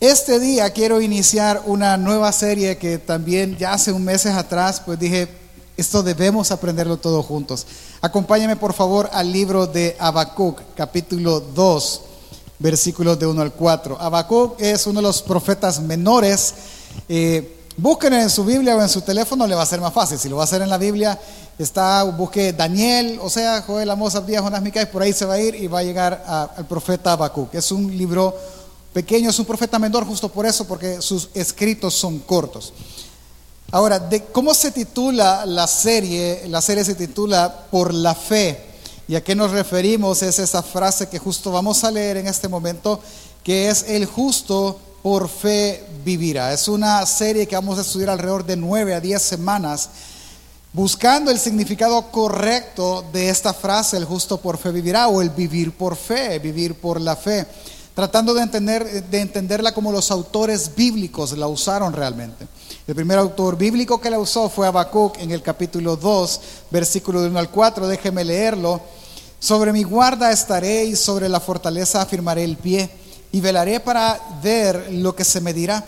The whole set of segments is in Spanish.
Este día quiero iniciar una nueva serie que también ya hace un meses atrás, pues dije, esto debemos aprenderlo todos juntos. Acompáñame por favor al libro de Habacuc, capítulo 2, versículos de 1 al 4. Habacuc es uno de los profetas menores. Eh, busquen en su Biblia o en su teléfono, le va a ser más fácil. Si lo va a hacer en la Biblia, está, busque Daniel, o sea, Joel, Amos, Abdías, Jonás, Micael, por ahí se va a ir y va a llegar al profeta Habacuc. Es un libro pequeño, es un profeta menor justo por eso, porque sus escritos son cortos. Ahora, ¿cómo se titula la serie? La serie se titula Por la fe. ¿Y a qué nos referimos? Es esa frase que justo vamos a leer en este momento, que es el justo por fe vivirá. Es una serie que vamos a estudiar alrededor de nueve a diez semanas, buscando el significado correcto de esta frase, el justo por fe vivirá, o el vivir por fe, vivir por la fe tratando de, entender, de entenderla como los autores bíblicos la usaron realmente. El primer autor bíblico que la usó fue Habacuc en el capítulo 2, versículo 1 al 4, déjeme leerlo. Sobre mi guarda estaré y sobre la fortaleza afirmaré el pie y velaré para ver lo que se me dirá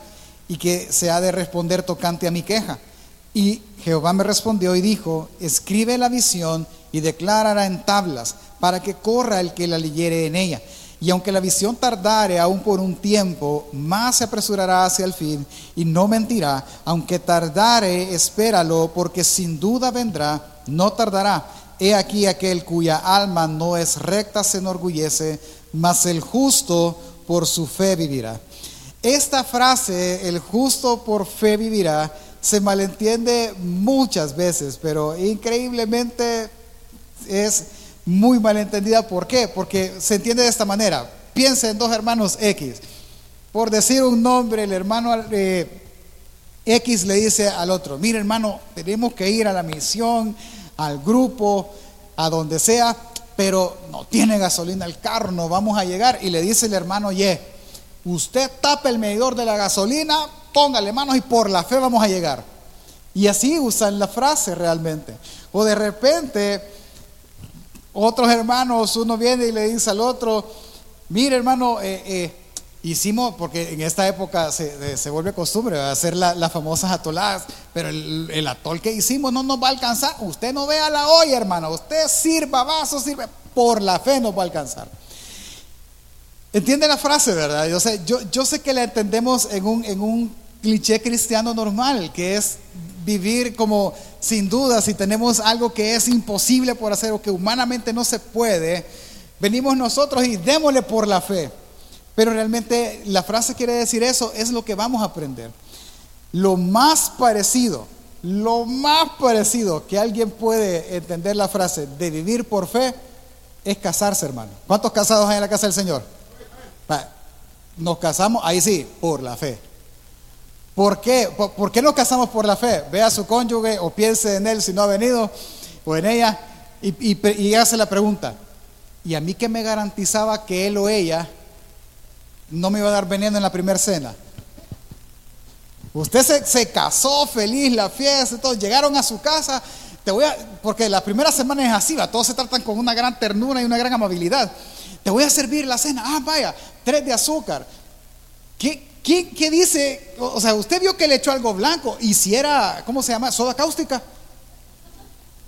y que se ha de responder tocante a mi queja. Y Jehová me respondió y dijo, escribe la visión y declárala en tablas para que corra el que la leyere en ella. Y aunque la visión tardare aún por un tiempo, más se apresurará hacia el fin y no mentirá. Aunque tardare, espéralo, porque sin duda vendrá, no tardará. He aquí aquel cuya alma no es recta se enorgullece, mas el justo por su fe vivirá. Esta frase, el justo por fe vivirá, se malentiende muchas veces, pero increíblemente es muy malentendida. ¿Por qué? Porque se entiende de esta manera. Piensa en dos hermanos X. Por decir un nombre, el hermano eh, X le dice al otro, mire hermano, tenemos que ir a la misión, al grupo, a donde sea, pero no tiene gasolina el carro, no vamos a llegar. Y le dice el hermano Y, usted tapa el medidor de la gasolina, póngale manos y por la fe vamos a llegar. Y así usan la frase realmente. O de repente otros hermanos, uno viene y le dice al otro, mire hermano, eh, eh, hicimos, porque en esta época se, se vuelve costumbre hacer las famosas atoladas, pero el, atol que hicimos no nos va a alcanzar. Usted no vea la olla, hermano, usted sirva vaso, sirve, por la fe nos va a alcanzar. Entiende la frase, ¿verdad? Yo sé, yo, yo sé que la entendemos en un, en un cliché cristiano normal, que es vivir como sin duda, si tenemos algo que es imposible por hacer o que humanamente no se puede, venimos nosotros y démosle por la fe. Pero realmente la frase quiere decir eso, es lo que vamos a aprender. Lo más parecido, lo más parecido que alguien puede entender la frase de vivir por fe es casarse, hermano. ¿Cuántos casados hay en la casa del Señor? Nos casamos, ahí sí, por la fe. ¿Por qué? ¿Por, qué nos casamos por la fe? Ve a su cónyuge o piense en él si no ha venido o en ella y, hace la pregunta. ¿Y a mí qué me garantizaba que él o ella no me iba a dar veneno en la primera cena? Usted se, casó feliz, la fiesta, todos llegaron a su casa. Te voy a, porque la primera semana es así, todos se tratan con una gran ternura y una gran amabilidad. Te voy a servir la cena. Ah, vaya, tres de azúcar. ¿Qué, ¿Qué, dice? O sea, usted vio que le echó algo blanco y si era, ¿cómo se llama? Soda cáustica.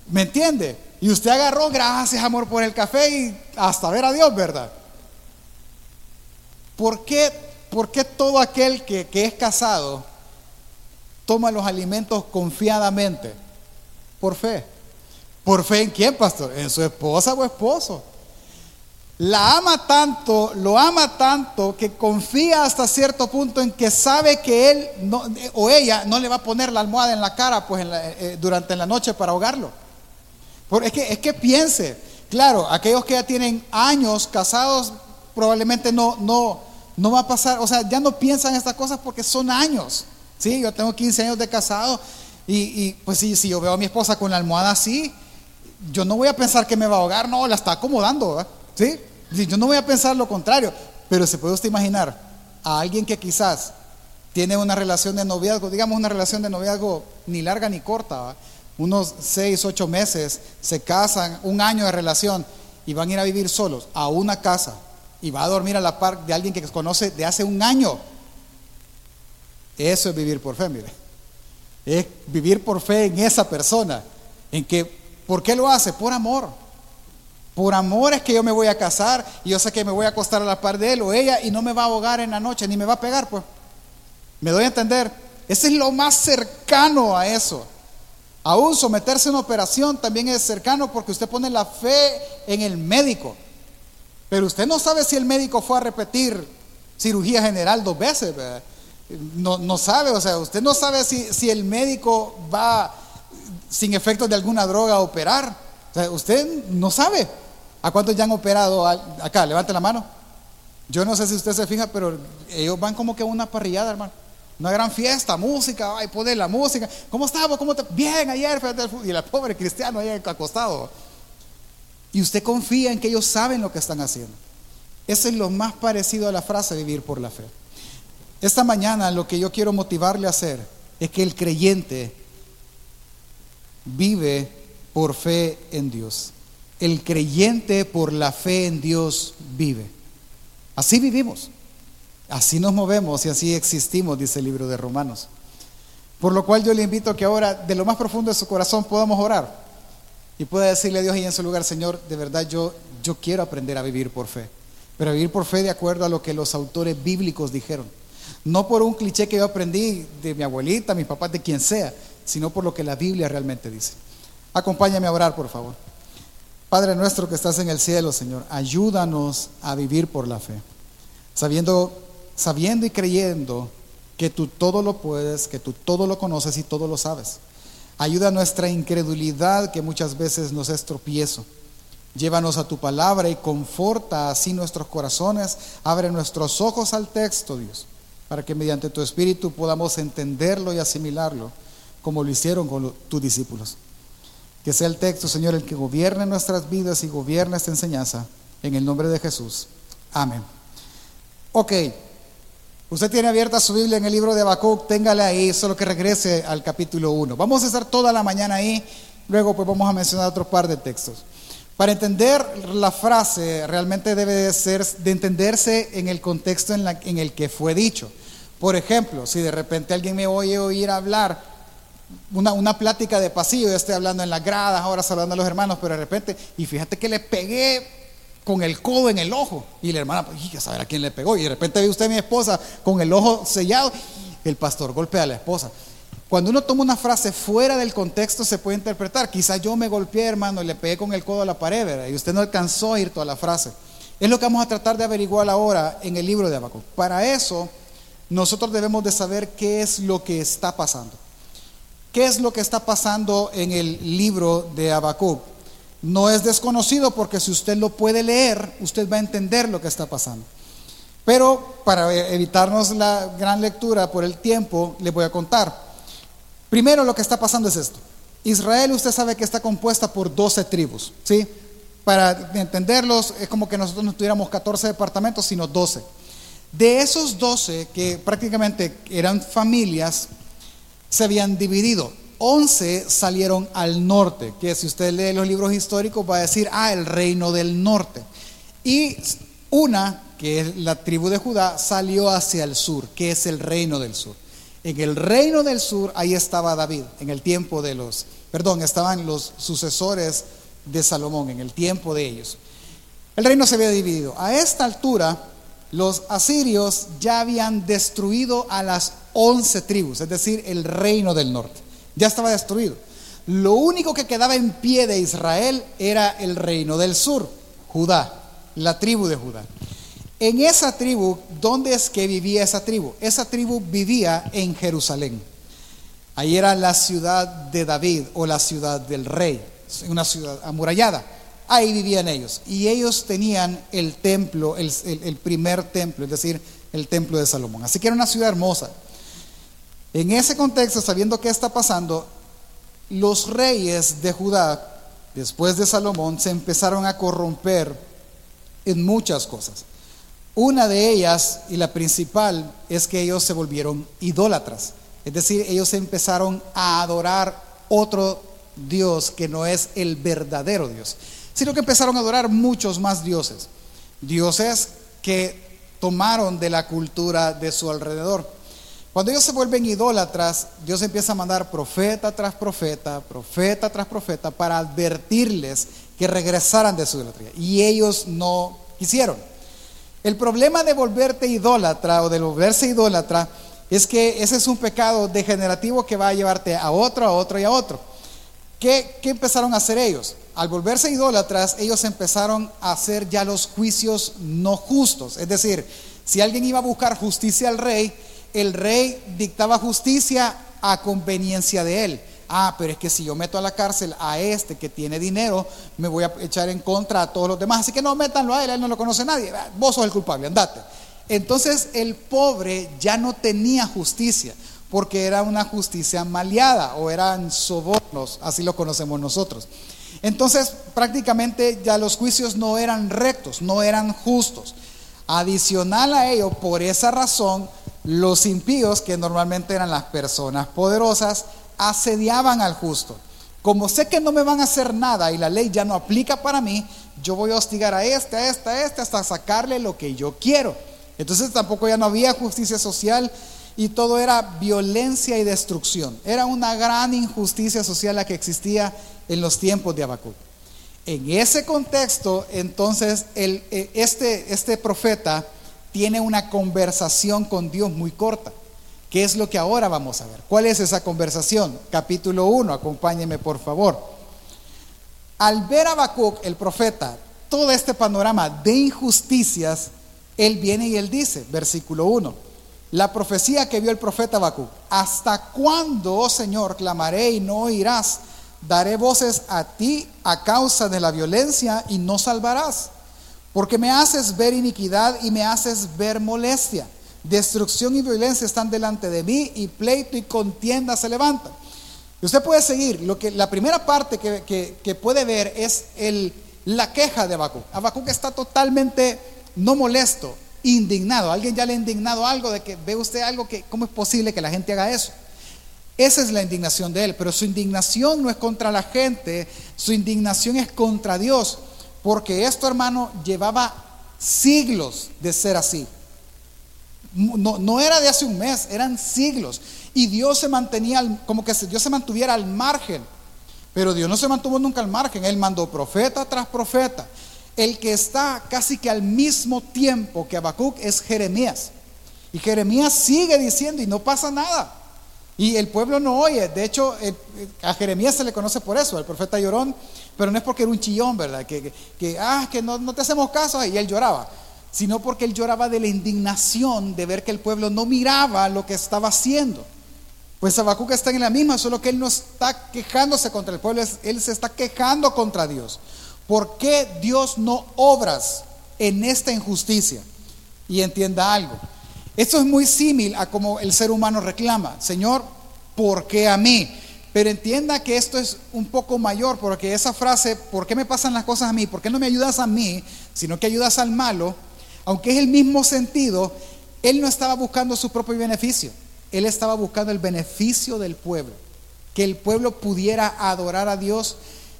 ¿Me entiende? Y usted agarró, gracias amor por el café y hasta ver a Dios, ¿verdad? ¿Por qué, por qué todo aquel que, que es casado toma los alimentos confiadamente? Por fe. ¿Por fe en quién, pastor? ¿En su esposa o esposo? La ama tanto, lo ama tanto, que confía hasta cierto punto en que sabe que él o ella no le va a poner la almohada en la cara pues, eh, eh, durante la noche para ahogarlo. Porque es, que, es que piense, claro, aquellos que ya tienen años casados probablemente no, no, no va a pasar, o sea, ya no piensan estas cosas porque son años. ¿sí? Yo tengo 15 años de casado y, pues sí, si yo veo a mi esposa con la almohada así, yo no voy a pensar que me va a ahogar, no, la está acomodando. ¿Sí? Yo no voy a pensar lo contrario, pero se puede usted imaginar a alguien que quizás tiene una relación de noviazgo, digamos una relación de noviazgo ni larga ni corta, unos seis, ocho meses, se casan, un año de relación y van a ir a vivir solos a una casa y va a dormir a la par de alguien que conoce de hace un año. Eso es vivir por fe, mire. Es vivir por fe en esa persona. En que, ¿por qué lo hace? Por amor. Por amor es que yo me voy a casar y yo sé que me voy a acostar a la par de él o ella y no me va a ahogar en la noche ni me va a pegar, pues. ¿Me doy a entender? Ese es lo más cercano a eso. Aún someterse a una operación también es cercano porque usted pone la fe en el médico. Pero usted no sabe si el médico fue a repetir cirugía general dos veces. No, no, sabe, o sea, usted no sabe si, si, el médico va sin efectos de alguna droga a operar. O sea, usted no sabe. ¿A cuántos ya han operado acá? Levante la mano. Yo no sé si usted se fija, pero ellos van como que una parrillada, hermano. Una gran fiesta, música, ay, poner la música. ¿Cómo estaba? ¿Cómo te? Bien, ayer Y el pobre cristiano ahí acostado. Y usted confía en que ellos saben lo que están haciendo. Ese es lo más parecido a la frase vivir por la fe. Esta mañana lo que yo quiero motivarle a hacer es que el creyente vive por fe en Dios. El creyente por la fe en Dios vive. Así vivimos. Así nos movemos y así existimos, dice el libro de Romanos. Por lo cual yo le invito a que ahora, de lo más profundo de su corazón, podamos orar y pueda decirle a Dios ahí en su lugar, Señor, de verdad yo, yo quiero aprender a vivir por fe, pero vivir por fe de acuerdo a lo que los autores bíblicos dijeron. No por un cliché que yo aprendí de mi abuelita, mi papá, de quien sea, sino por lo que la Biblia realmente dice. Acompáñame a orar, por favor. Padre nuestro que estás en el cielo, Señor, ayúdanos a vivir por la fe, sabiendo sabiendo y creyendo que tú todo lo puedes, que tú todo lo conoces y todo lo sabes. Ayuda a nuestra incredulidad que muchas veces nos es tropiezo. Llévanos a tu palabra y conforta así nuestros corazones. Abre nuestros ojos al texto, Dios, para que mediante tu Espíritu podamos entenderlo y asimilarlo, como lo hicieron con tus discípulos. Que sea el texto, Señor, el que gobierne nuestras vidas y gobierne esta enseñanza. En el nombre de Jesús. Amén. Ok. Usted tiene abierta su Biblia en el libro de Habacuc, téngala ahí, solo que regrese al capítulo 1. Vamos a estar toda la mañana ahí, luego pues vamos a mencionar otro par de textos. Para entender la frase realmente debe de ser de entenderse en el contexto en, en el que fue dicho. Por ejemplo, si de repente alguien me oye oír hablar una, una, plática de pasillo, yo estoy hablando en las gradas, ahora saludando a los hermanos, pero de repente, y fíjate que le pegué con el codo en el ojo. Y la hermana, pues, ya saber a quién le pegó. Y de repente ve usted a mi esposa con el ojo sellado. El pastor golpea a la esposa. Cuando uno toma una frase fuera del contexto se puede interpretar. Quizá yo me golpeé, hermano, y le pegué con el codo a la pared. Y usted no alcanzó a ir toda la frase. Es lo que vamos a tratar de averiguar ahora en el libro de Habacuc. Para eso, nosotros debemos de saber qué es lo que está pasando. ¿Qué es lo que está pasando en el libro de Habacuc? No es desconocido porque si usted lo puede leer, usted va a entender lo que está pasando. Pero para evitarnos la gran lectura por el tiempo, le voy a contar. Primero lo que está pasando es esto. Israel usted sabe que está compuesta por 12 tribus, ¿sí? Para entenderlos es como que nosotros no tuviéramos 14 departamentos, sino 12. De esos 12 que prácticamente eran familias, se habían dividido. 11 salieron al norte, que si usted lee los libros históricos va a decir, ah, el reino del norte. Y una, que es la tribu de Judá, salió hacia el sur, que es el reino del sur. En el reino del sur, ahí estaba David, en el tiempo de los, perdón, estaban los sucesores de Salomón, en el tiempo de ellos. El reino se había dividido. A esta altura, los asirios ya habían destruido a las 11 tribus, es decir, el reino del norte ya estaba destruido. Lo único que quedaba en pie de Israel era el reino del sur, Judá, la tribu de Judá. En esa tribu, ¿dónde es que vivía esa tribu? Esa tribu vivía en Jerusalén. Ahí era la ciudad de David o la ciudad del rey, una ciudad amurallada. Ahí vivían ellos. Y ellos tenían el templo, el, el primer templo, es decir, el templo de Salomón. Así que era una ciudad hermosa. En ese contexto, sabiendo qué está pasando, los reyes de Judá, después de Salomón, se empezaron a corromper en muchas cosas. Una de ellas, y la principal, es que ellos se volvieron idólatras. Es decir, ellos empezaron a adorar otro Dios que no es el verdadero Dios, sino que empezaron a adorar muchos más dioses. Dioses que tomaron de la cultura de su alrededor. Cuando ellos se vuelven idólatras, Dios empieza a mandar profeta tras profeta, profeta tras profeta, para advertirles que regresaran de su idolatría. Y ellos no quisieron. El problema de volverte idólatra o de volverse idólatra es que ese es un pecado degenerativo que va a llevarte a otro, a otro y a otro. ¿Qué, ¿Qué, empezaron a hacer ellos? Al volverse idólatras, ellos empezaron a hacer ya los juicios no justos. Es decir, si alguien iba a buscar justicia al rey, el rey dictaba justicia a conveniencia de él. Ah, pero es que si yo meto a la cárcel a este que tiene dinero, me voy a echar en contra a todos los demás. Así que no, métanlo a él, él no lo conoce nadie. Vos sos el culpable, andate. Entonces el pobre ya no tenía justicia, porque era una justicia maleada o eran sobornos, así lo conocemos nosotros. Entonces prácticamente ya los juicios no eran rectos, no eran justos. Adicional a ello, por esa razón, los impíos, que normalmente eran las personas poderosas, asediaban al justo. Como sé que no me van a hacer nada y la ley ya no aplica para mí, yo voy a hostigar a este, a este, a este, hasta sacarle lo que yo quiero. Entonces tampoco ya no había justicia social y todo era violencia y destrucción. Era una gran injusticia social la que existía en los tiempos de Habacuc. En ese contexto, entonces, eh, este, este profeta tiene una conversación con Dios muy corta. ¿Qué es lo que ahora vamos a ver? ¿Cuál es esa conversación? Capítulo 1, acompáñeme por favor. Al ver a Habacuc, el profeta, todo este panorama de injusticias, él viene y él dice, versículo 1, la profecía que vio el profeta Habacuc, ¿hasta cuándo, oh Señor, clamaré y no oirás? Daré voces a ti a causa de la violencia y no salvarás. Porque me haces ver iniquidad y me haces ver molestia. Destrucción y violencia están delante de mí y pleito y contienda se levantan. Y usted puede seguir. Lo que, la primera parte que, puede ver es el, la queja de Habacuc. Habacuc está totalmente no molesto, indignado. Alguien ya le ha indignado algo de que ve usted algo que, ¿cómo es posible que la gente haga eso? Esa es la indignación de él, pero su indignación no es contra la gente, su indignación es contra Dios, porque esto, hermano, llevaba siglos de ser así. No, no, era de hace un mes, eran siglos. Y Dios se mantenía, como que Dios se mantuviera al margen. Pero Dios no se mantuvo nunca al margen. Él mandó profeta tras profeta. El que está casi que al mismo tiempo que Habacuc es Jeremías. Y Jeremías sigue diciendo y no pasa nada. Y el pueblo no oye. De hecho, a Jeremías se le conoce por eso, el profeta llorón, pero no es porque era un chillón, ¿verdad? Que, ah, que no, te hacemos caso y él lloraba, sino porque él lloraba de la indignación de ver que el pueblo no miraba lo que estaba haciendo. Pues Habacuc está en la misma, solo que él no está quejándose contra el pueblo, él se está quejando contra Dios. ¿Por qué Dios no obras en esta injusticia? Y entienda algo. Esto es muy similar a como el ser humano reclama, Señor, ¿por qué a mí? Pero entienda que esto es un poco mayor, porque esa frase, ¿por qué me pasan las cosas a mí? ¿Por qué no me ayudas a mí, sino que ayudas al malo? Aunque es el mismo sentido, él no estaba buscando su propio beneficio, él estaba buscando el beneficio del pueblo, que el pueblo pudiera adorar a Dios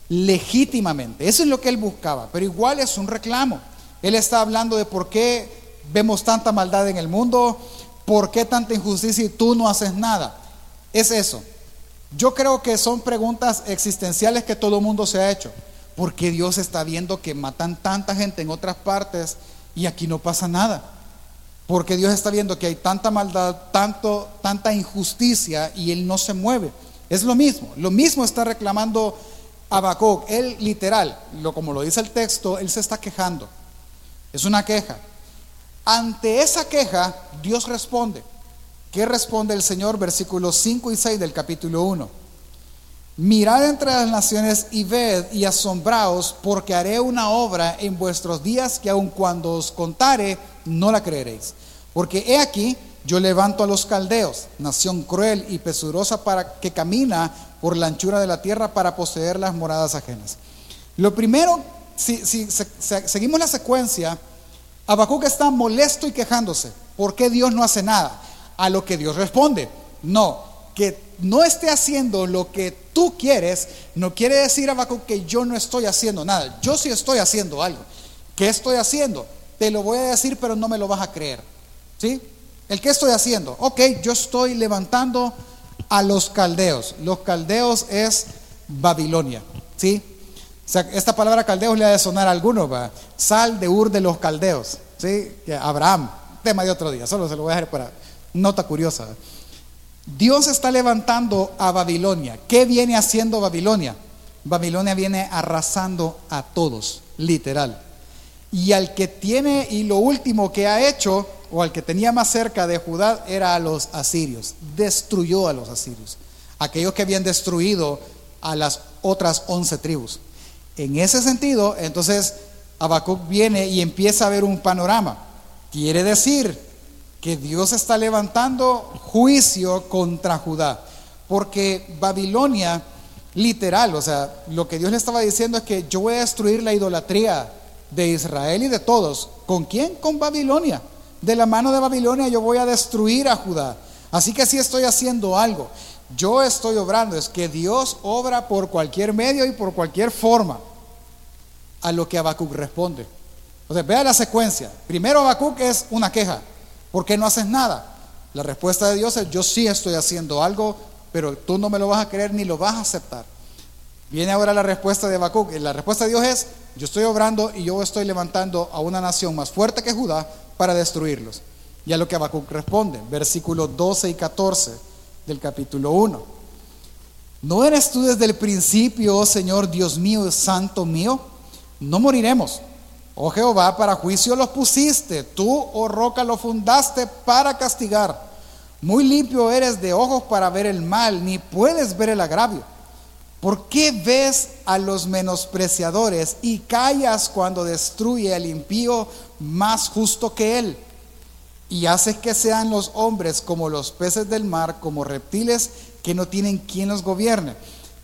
legítimamente. Eso es lo que él buscaba, pero igual es un reclamo. Él está hablando de por qué vemos tanta maldad en el mundo, por qué tanta injusticia y tú no haces nada. Es eso. Yo creo que son preguntas existenciales que todo el mundo se ha hecho. ¿Por qué Dios está viendo que matan tanta gente en otras partes y aquí no pasa nada? Porque Dios está viendo que hay tanta maldad, tanto, tanta injusticia y Él no se mueve. Es lo mismo. Lo mismo está reclamando Habacuc. Él literal, lo, como lo dice el texto, Él se está quejando. Es una queja. Ante esa queja, Dios responde. ¿Qué responde el Señor? Versículos 5 y 6 del capítulo 1. Mirad entre las naciones y ved y asombraos, porque haré una obra en vuestros días que aun cuando os contare, no la creeréis. Porque he aquí, yo levanto a los caldeos, nación cruel y pesurosa para que camina por la anchura de la tierra para poseer las moradas ajenas. Lo primero, si, si seguimos la secuencia, Habacuc está molesto y quejándose. ¿Por qué Dios no hace nada? A lo que Dios responde. No, que no esté haciendo lo que tú quieres, no quiere decir Habacuc que yo no estoy haciendo nada. Yo sí estoy haciendo algo. ¿Qué estoy haciendo? Te lo voy a decir, pero no me lo vas a creer. ¿Sí? ¿El qué estoy haciendo? Ok, yo estoy levantando a los caldeos. Los caldeos es Babilonia, ¿sí? Esta palabra caldeos le ha de sonar a alguno, ¿va? Sal de Ur de los caldeos, ¿sí? Abraham, tema de otro día, solo se lo voy a dejar para nota curiosa. Dios está levantando a Babilonia. ¿Qué viene haciendo Babilonia? Babilonia viene arrasando a todos, literal. Y al que tiene, y lo último que ha hecho, o al que tenía más cerca de Judá, era a los asirios. Destruyó a los asirios. Aquellos que habían destruido a las otras once tribus. En ese sentido, entonces Habacuc viene y empieza a ver un panorama. Quiere decir que Dios está levantando juicio contra Judá, porque Babilonia, literal, o sea, lo que Dios le estaba diciendo es que yo voy a destruir la idolatría de Israel y de todos. ¿Con quién? Con Babilonia. De la mano de Babilonia yo voy a destruir a Judá. Así que si estoy haciendo algo. Yo estoy obrando, es que Dios obra por cualquier medio y por cualquier forma a lo que Habacuc responde. Sea, vea la secuencia. Primero Habacuc es una queja. ¿Por qué no haces nada? La respuesta de Dios es, yo sí estoy haciendo algo, pero tú no me lo vas a creer ni lo vas a aceptar. Viene ahora la respuesta de Habacuc. La respuesta de Dios es, yo estoy obrando y yo estoy levantando a una nación más fuerte que Judá para destruirlos. Y a lo que Habacuc responde, versículos 12 y 14 del capítulo 1. ¿No eres tú desde el principio, oh Señor Dios mío, santo mío? No moriremos. Oh Jehová, para juicio los pusiste, tú, oh roca, lo fundaste para castigar. Muy limpio eres de ojos para ver el mal, ni puedes ver el agravio. ¿Por qué ves a los menospreciadores y callas cuando destruye al impío más justo que él? Y haces que sean los hombres como los peces del mar, como reptiles que no tienen quien los gobierne.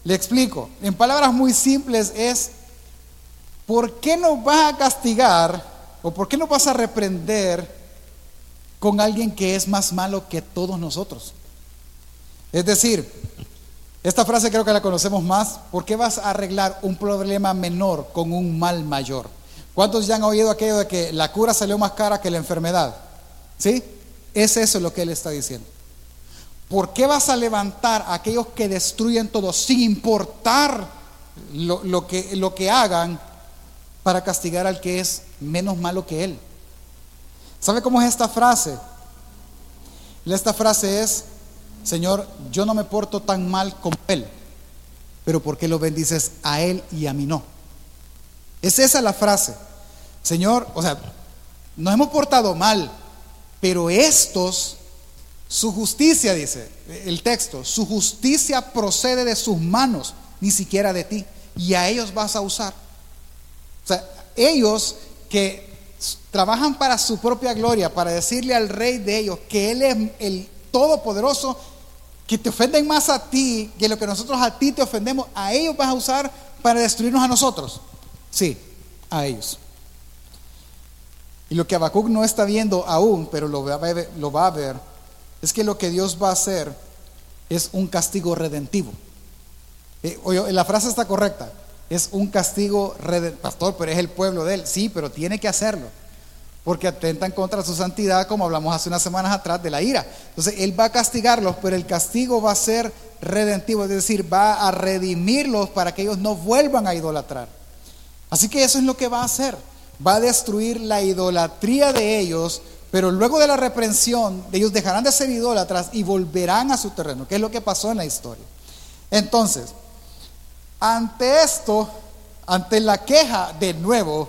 Le explico, en palabras muy simples es ¿por qué nos vas a castigar o por qué nos vas a reprender con alguien que es más malo que todos nosotros? Es decir, esta frase creo que la conocemos más, ¿por qué vas a arreglar un problema menor con un mal mayor? ¿Cuántos ya han oído aquello de que la cura salió más cara que la enfermedad? ¿Sí? Es eso lo que él está diciendo. ¿Por qué vas a levantar a aquellos que destruyen todo sin importar lo, que, lo que hagan para castigar al que es menos malo que él. ¿Sabe cómo es esta frase? Esta frase es, Señor, yo no me porto tan mal como él, pero ¿por qué lo bendices a él y a mí no? Es esa la frase. Señor, o sea, nos hemos portado mal, pero estos, su justicia, dice el texto, su justicia procede de sus manos, ni siquiera de ti, y a ellos vas a usar. O sea, ellos que trabajan para su propia gloria, para decirle al rey de ellos que Él es el Todopoderoso, que te ofenden más a ti que lo que nosotros a ti te ofendemos, a ellos vas a usar para destruirnos a nosotros. Sí, a ellos. Y lo que Habacuc no está viendo aún, pero lo va, a ver, lo va a ver, es que lo que Dios va a hacer es un castigo redentivo. Eh, la frase está correcta es un castigo, pastor, pero es el pueblo de él. Sí, pero tiene que hacerlo. Porque atentan contra su santidad, como hablamos hace unas semanas atrás de la ira. Entonces, él va a castigarlos, pero el castigo va a ser redentivo, es decir, va a redimirlos para que ellos no vuelvan a idolatrar. Así que eso es lo que va a hacer. Va a destruir la idolatría de ellos, pero luego de la reprensión, ellos dejarán de ser idólatras y volverán a su terreno, que es lo que pasó en la historia. Entonces, ante esto, ante la queja de nuevo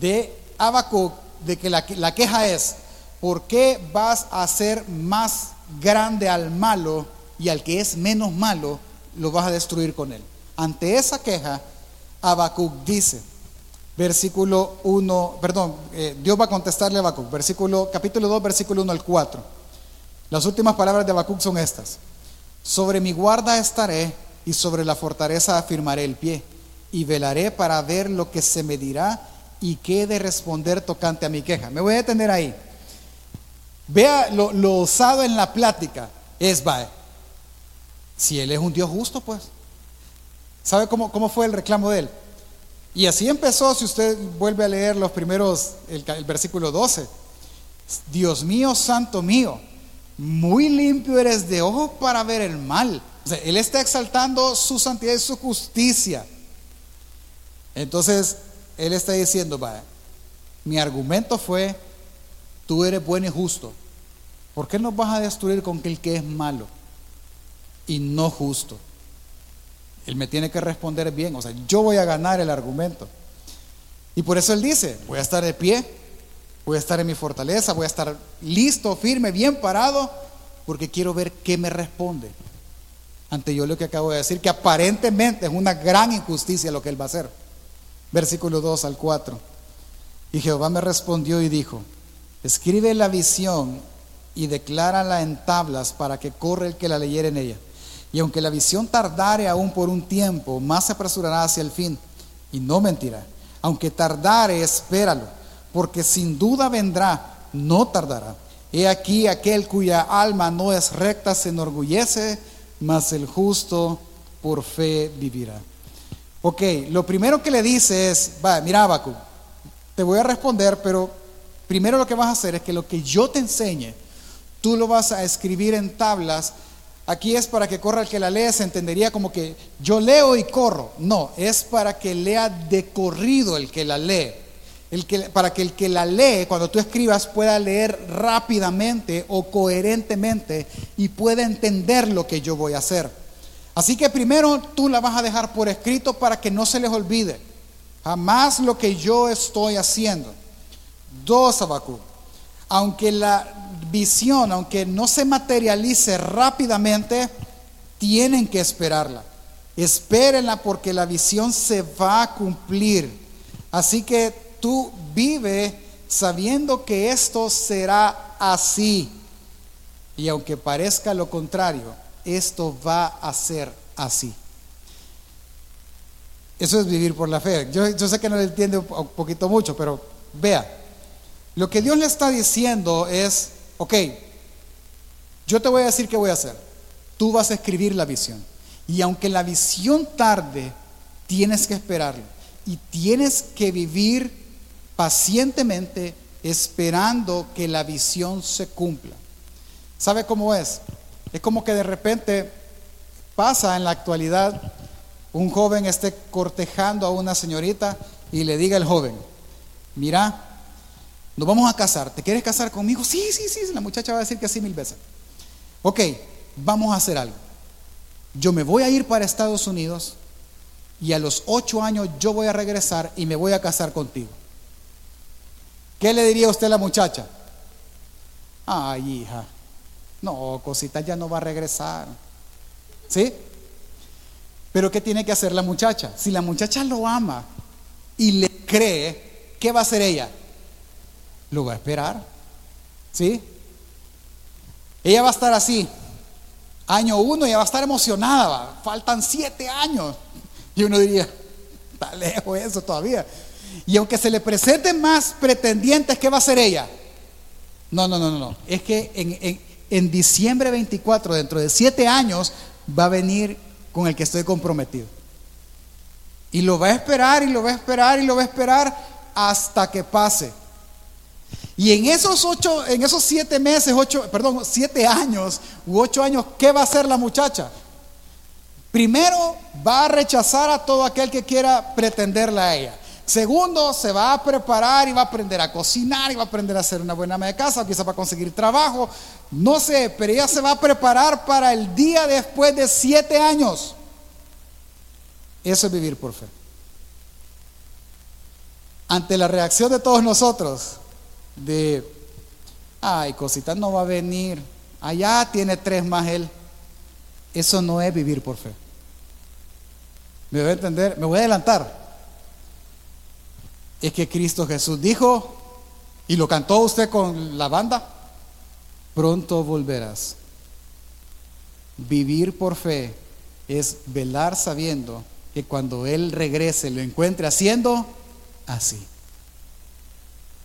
de Habacuc, de que la, queja es, ¿por qué vas a hacer más grande al malo y al que es menos malo lo vas a destruir con él? Ante esa queja, Habacuc dice, versículo 1, perdón, eh, Dios va a contestarle a Habacuc, versículo, capítulo 2, versículo 1 al 4. Las últimas palabras de Habacuc son estas. Sobre mi guarda estaré y sobre la fortaleza afirmaré el pie, y velaré para ver lo que se me dirá y qué de responder tocante a mi queja. Me voy a detener ahí. Vea lo, lo usado en la plática. Es, va, si Él es un Dios justo, pues. ¿Sabe cómo, cómo fue el reclamo de Él? Y así empezó, si usted vuelve a leer los primeros, el, versículo 12. Dios mío, santo mío, muy limpio eres de ojos para ver el mal. él está exaltando su santidad y su justicia. Entonces, él está diciendo, vaya, mi argumento fue, tú eres bueno y justo. ¿Por qué nos vas a destruir con el que es malo y no justo? Él me tiene que responder bien, o sea, yo voy a ganar el argumento. Y por eso él dice, voy a estar de pie, voy a estar en mi fortaleza, voy a estar listo, firme, bien parado, porque quiero ver qué me responde ante yo lo que acabo de decir, que aparentemente es una gran injusticia lo que él va a hacer. Versículo 2 al 4. Y Jehová me respondió y dijo, escribe la visión y declárala en tablas para que corra el que la leyere en ella. Y aunque la visión tardare aún por un tiempo, más se apresurará hacia el fin y no mentirá. Aunque tardare, espéralo, porque sin duda vendrá, no tardará. He aquí aquel cuya alma no es recta se enorgullece, mas el justo por fe vivirá. Ok, lo primero que le dice es, mira Abacu, te voy a responder, pero primero lo que vas a hacer es que lo que yo te enseñe, tú lo vas a escribir en tablas. Aquí es para que corra el que la lea, se entendería como que yo leo y corro. No, es para que lea de corrido el que la lee. El que, para que el que la lee, cuando tú escribas, pueda leer rápidamente o coherentemente y pueda entender lo que yo voy a hacer. Así que primero tú la vas a dejar por escrito para que no se les olvide jamás lo que yo estoy haciendo. Dos, Abacú. Aunque la visión, aunque no se materialice rápidamente, tienen que esperarla. Espérenla porque la visión se va a cumplir. Así que tú vive sabiendo que esto será así. Y aunque parezca lo contrario, esto va a ser así. Eso es vivir por la fe. Yo, sé que no le entiende un poquito mucho, pero vea, lo que Dios le está diciendo es, ok, yo te voy a decir qué voy a hacer. Tú vas a escribir la visión. Y aunque la visión tarde, tienes que esperarlo. Y tienes que vivir pacientemente esperando que la visión se cumpla. ¿Sabe cómo es? Es como que de repente pasa en la actualidad un joven esté cortejando a una señorita y le diga al joven, mira, nos vamos a casar, ¿te quieres casar conmigo? Sí, sí, sí, la muchacha va a decir que sí mil veces. Ok, vamos a hacer algo. Yo me voy a ir para Estados Unidos y a los ocho años yo voy a regresar y me voy a casar contigo. ¿Qué le diría usted a la muchacha? Ay, hija, no, cosita ya no va a regresar. ¿Sí? Pero ¿qué tiene que hacer la muchacha? Si la muchacha lo ama y le cree, ¿qué va a hacer ella? Lo va a esperar. ¿Sí? Ella va a estar así. Año uno, ella va a estar emocionada. Faltan siete años. Y uno diría, está lejos eso todavía. Y aunque se le presenten más pretendientes, ¿qué va a hacer ella? No, no, no, no. no. Es que en en diciembre 24, dentro de siete años, va a venir con el que estoy comprometido. Y lo va a esperar y lo va a esperar y lo va a esperar hasta que pase. Y en esos ocho, en esos siete meses, ocho, perdón, siete años u ocho años, ¿qué va a hacer la muchacha? Primero va a rechazar a todo aquel que quiera pretenderla a ella. Segundo, se va a preparar y va a aprender a cocinar y va a aprender a hacer una buena ama de casa, empieza a conseguir trabajo. No sé, pero ella se va a preparar para el día después de siete años. Eso es vivir por fe. Ante la reacción de todos nosotros, de, ay, cosita no va a venir, allá tiene tres más él. Eso no es vivir por fe. ¿Me voy a entender? Me voy a adelantar es que Cristo Jesús dijo, y lo cantó usted con la banda, pronto volverás. Vivir por fe es velar sabiendo que cuando Él regrese lo encuentre haciendo así.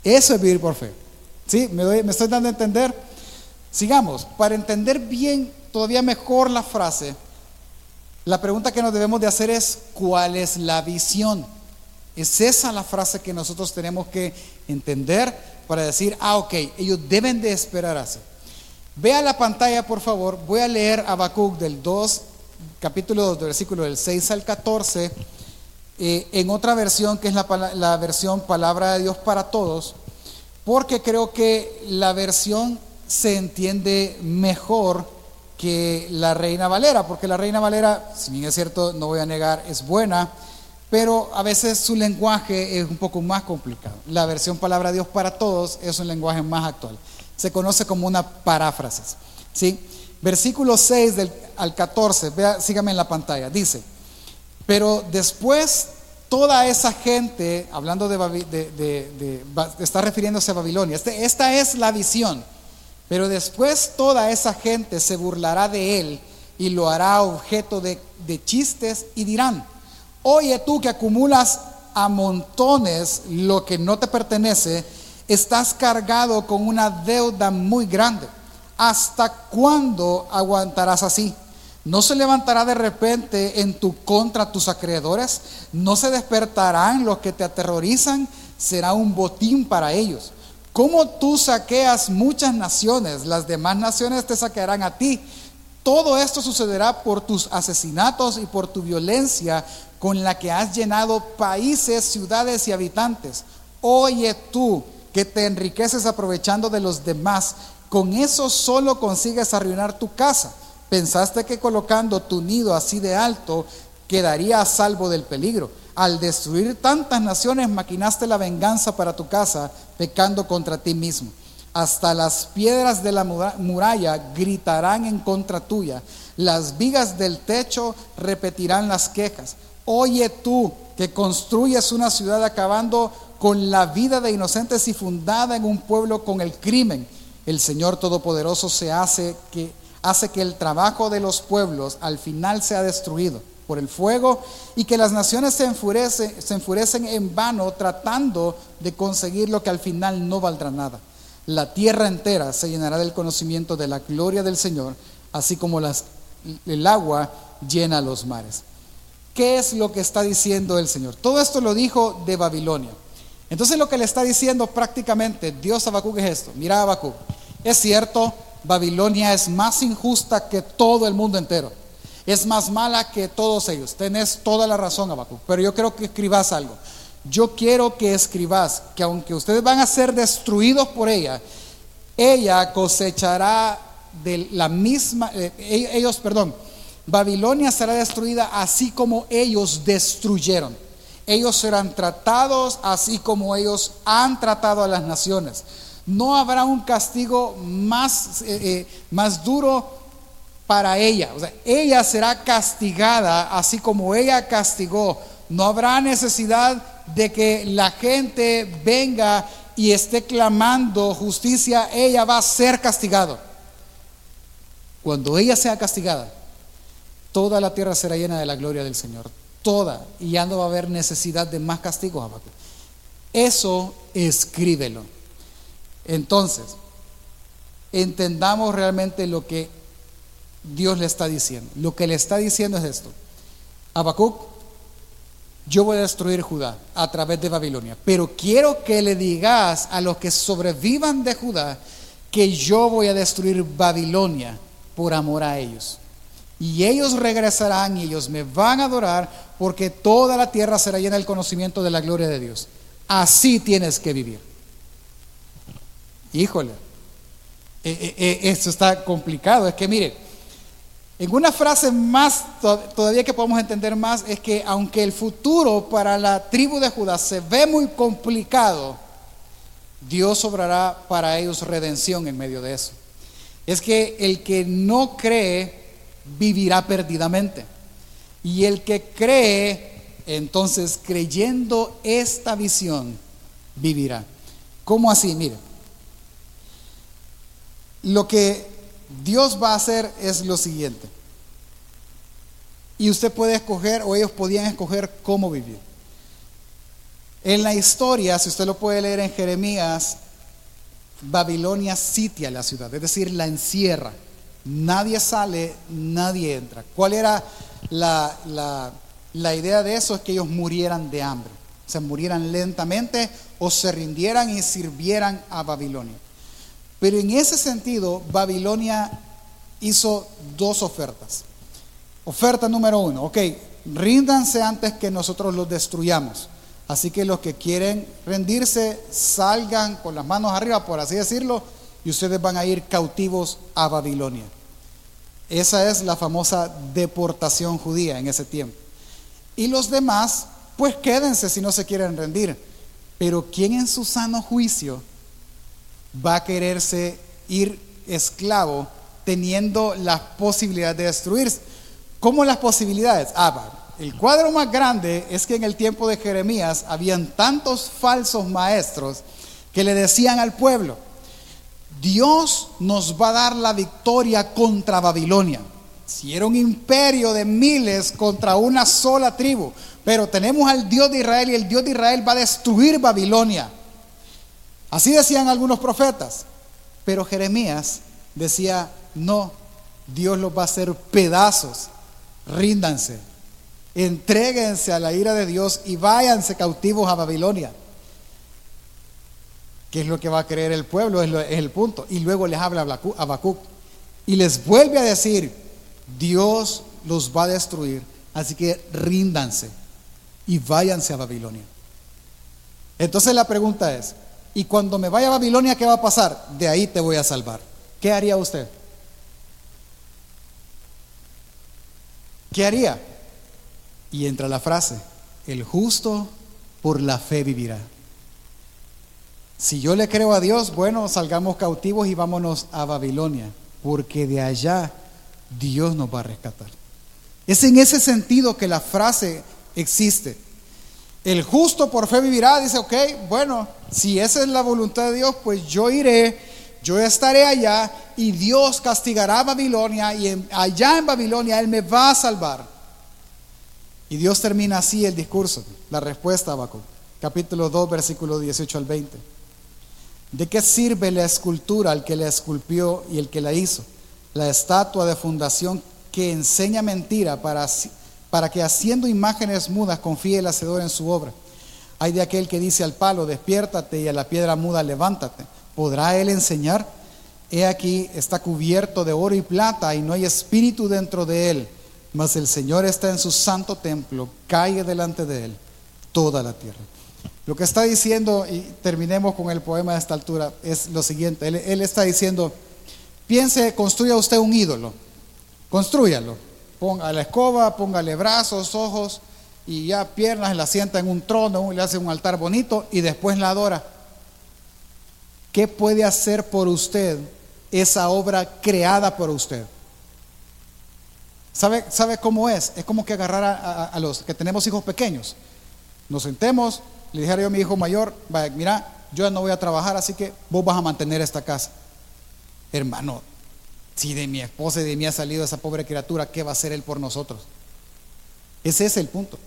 Eso es vivir por fe. ¿Sí? ¿Me, estoy dando a entender? Sigamos, para entender bien, todavía mejor la frase, la pregunta que nos debemos de hacer es, ¿cuál es la visión? Es esa la frase que nosotros tenemos que entender para decir, ah, ok, ellos deben de esperar así. Vea la pantalla, por favor. Voy a leer Habacuc del 2, capítulo 2, versículo del 6 al 14, eh, en otra versión que es la, versión Palabra de Dios para Todos, porque creo que la versión se entiende mejor que la Reina Valera, porque la Reina Valera, si bien es cierto, no voy a negar, es buena, pero a veces su lenguaje es un poco más complicado. La versión Palabra de Dios para Todos es un lenguaje más actual. Se conoce como una paráfrasis. ¿sí? Versículo 6 del, al 14, vea, sígame en la pantalla, dice, pero después toda esa gente, hablando de, de, está refiriéndose a Babilonia, este, esta es la visión, pero después toda esa gente se burlará de él y lo hará objeto de chistes y dirán, Oye tú que acumulas a montones lo que no te pertenece, estás cargado con una deuda muy grande. ¿Hasta cuándo aguantarás así? ¿No se levantará de repente en tu contra tus acreedores? ¿No se despertarán los que te aterrorizan? Será un botín para ellos. Como tú saqueas muchas naciones, las demás naciones te saquearán a ti. Todo esto sucederá por tus asesinatos y por tu violencia, con la que has llenado países, ciudades y habitantes. Oye tú que te enriqueces aprovechando de los demás, con eso solo consigues arruinar tu casa. Pensaste que colocando tu nido así de alto quedaría a salvo del peligro. Al destruir tantas naciones maquinaste la venganza para tu casa, pecando contra ti mismo. Hasta las piedras de la muralla gritarán en contra tuya. Las vigas del techo repetirán las quejas. Oye tú que construyes una ciudad acabando con la vida de inocentes y fundada en un pueblo con el crimen. El Señor Todopoderoso se hace que hace que el trabajo de los pueblos al final sea destruido por el fuego y que las naciones se enfurecen, se enfurecen en vano tratando de conseguir lo que al final no valdrá nada. La tierra entera se llenará del conocimiento de la gloria del Señor, así como el agua llena los mares. ¿Qué es lo que está diciendo el Señor? Todo esto lo dijo de Babilonia. Entonces lo que le está diciendo prácticamente Dios a Habacuc es esto. Mira Habacuc, es cierto, Babilonia es más injusta que todo el mundo entero. Es más mala que todos ellos. Tenés toda la razón, Habacuc. Pero yo quiero que escribas algo. Yo quiero que escribas que aunque ustedes van a ser destruidos por ella, ella cosechará de la misma, eh, ellos, perdón, Babilonia será destruida así como ellos destruyeron. Ellos serán tratados así como ellos han tratado a las naciones. No habrá un castigo más, eh, eh, más duro para ella. O sea, ella será castigada así como ella castigó. No habrá necesidad de que la gente venga y esté clamando justicia. Ella va a ser castigada. Cuando ella sea castigada, Toda la tierra será llena de la gloria del Señor. Toda. Y ya no va a haber necesidad de más castigos. Eso escríbelo. Entonces, entendamos realmente lo que Dios le está diciendo. Lo que le está diciendo es esto. Habacuc, yo voy a destruir Judá a través de Babilonia, pero quiero que le digas a los que sobrevivan de Judá que yo voy a destruir Babilonia por amor a ellos. Y ellos regresarán y ellos me van a adorar porque toda la tierra será llena del conocimiento de la gloria de Dios. Así tienes que vivir. Híjole, eh, eh, eh, esto está complicado. Es que mire, en una frase más todavía que podemos entender más es que aunque el futuro para la tribu de Judá se ve muy complicado, Dios obrará para ellos redención en medio de eso. Es que el que no cree vivirá perdidamente. Y el que cree, entonces creyendo esta visión, vivirá. ¿Cómo así? Mire, lo que Dios va a hacer es lo siguiente. Y usted puede escoger, o ellos podían escoger cómo vivir. En la historia, si usted lo puede leer en Jeremías, Babilonia sitia la ciudad, es decir, la encierra. Nadie sale, nadie entra. ¿Cuál era la, idea de eso? Es que ellos murieran de hambre. se murieran lentamente o se rindieran y sirvieran a Babilonia. Pero en ese sentido, Babilonia hizo dos ofertas. Oferta número uno, ok, ríndanse antes que nosotros los destruyamos. Así que los que quieren rendirse, salgan con las manos arriba, por así decirlo, y ustedes van a ir cautivos a Babilonia. Esa es la famosa deportación judía en ese tiempo. Y los demás, pues quédense si no se quieren rendir. Pero ¿quién en su sano juicio va a quererse ir esclavo teniendo la posibilidad de destruirse? ¿Cómo las posibilidades? Ah, el cuadro más grande es que en el tiempo de Jeremías habían tantos falsos maestros que le decían al pueblo, Dios nos va a dar la victoria contra Babilonia. Si era un imperio de miles contra una sola tribu, pero tenemos al Dios de Israel y el Dios de Israel va a destruir Babilonia. Así decían algunos profetas. Pero Jeremías decía, no, Dios los va a hacer pedazos. Ríndanse, entréguense a la ira de Dios y váyanse cautivos a Babilonia. ¿Qué es lo que va a creer el pueblo? Es, el punto. Y luego les habla a Habacuc y les vuelve a decir, Dios los va a destruir, así que ríndanse y váyanse a Babilonia. Entonces la pregunta es, ¿y cuando me vaya a Babilonia qué va a pasar? De ahí te voy a salvar. ¿Qué haría usted? ¿Qué haría? Y entra la frase, el justo por la fe vivirá. Si yo le creo a Dios, bueno, salgamos cautivos y vámonos a Babilonia, porque de allá Dios nos va a rescatar. Es en ese sentido que la frase existe. El justo por fe vivirá, dice, ok, bueno, si esa es la voluntad de Dios, pues yo iré, yo estaré allá y Dios castigará a Babilonia y allá en Babilonia Él me va a salvar. Y Dios termina así el discurso, la respuesta a capítulo 2, versículo 18 al 20. ¿De qué sirve la escultura al que la esculpió y el que la hizo? La estatua de fundación que enseña mentira para, para que haciendo imágenes mudas confíe el hacedor en su obra. Hay de aquel que dice al palo, despiértate y a la piedra muda, levántate. ¿Podrá él enseñar? He aquí, está cubierto de oro y plata y no hay espíritu dentro de él. Mas el Señor está en su santo templo, cae delante de él toda la tierra. Lo que está diciendo, y terminemos con el poema de esta altura, es lo siguiente. Él, está diciendo, piense, construya usted un ídolo, construyalo. Ponga la escoba, póngale brazos, ojos y ya piernas, la sienta en un trono, le hace un altar bonito y después la adora. ¿Qué puede hacer por usted esa obra creada por usted? ¿Sabe, sabe cómo es? Es como que agarrar a, a los que tenemos hijos pequeños. Nos sentemos, le dijera yo a mi hijo mayor, mira, yo no voy a trabajar, así que vos vas a mantener esta casa. Hermano, si de mi esposa y de mí ha salido esa pobre criatura, ¿qué va a hacer él por nosotros? Ese es el punto.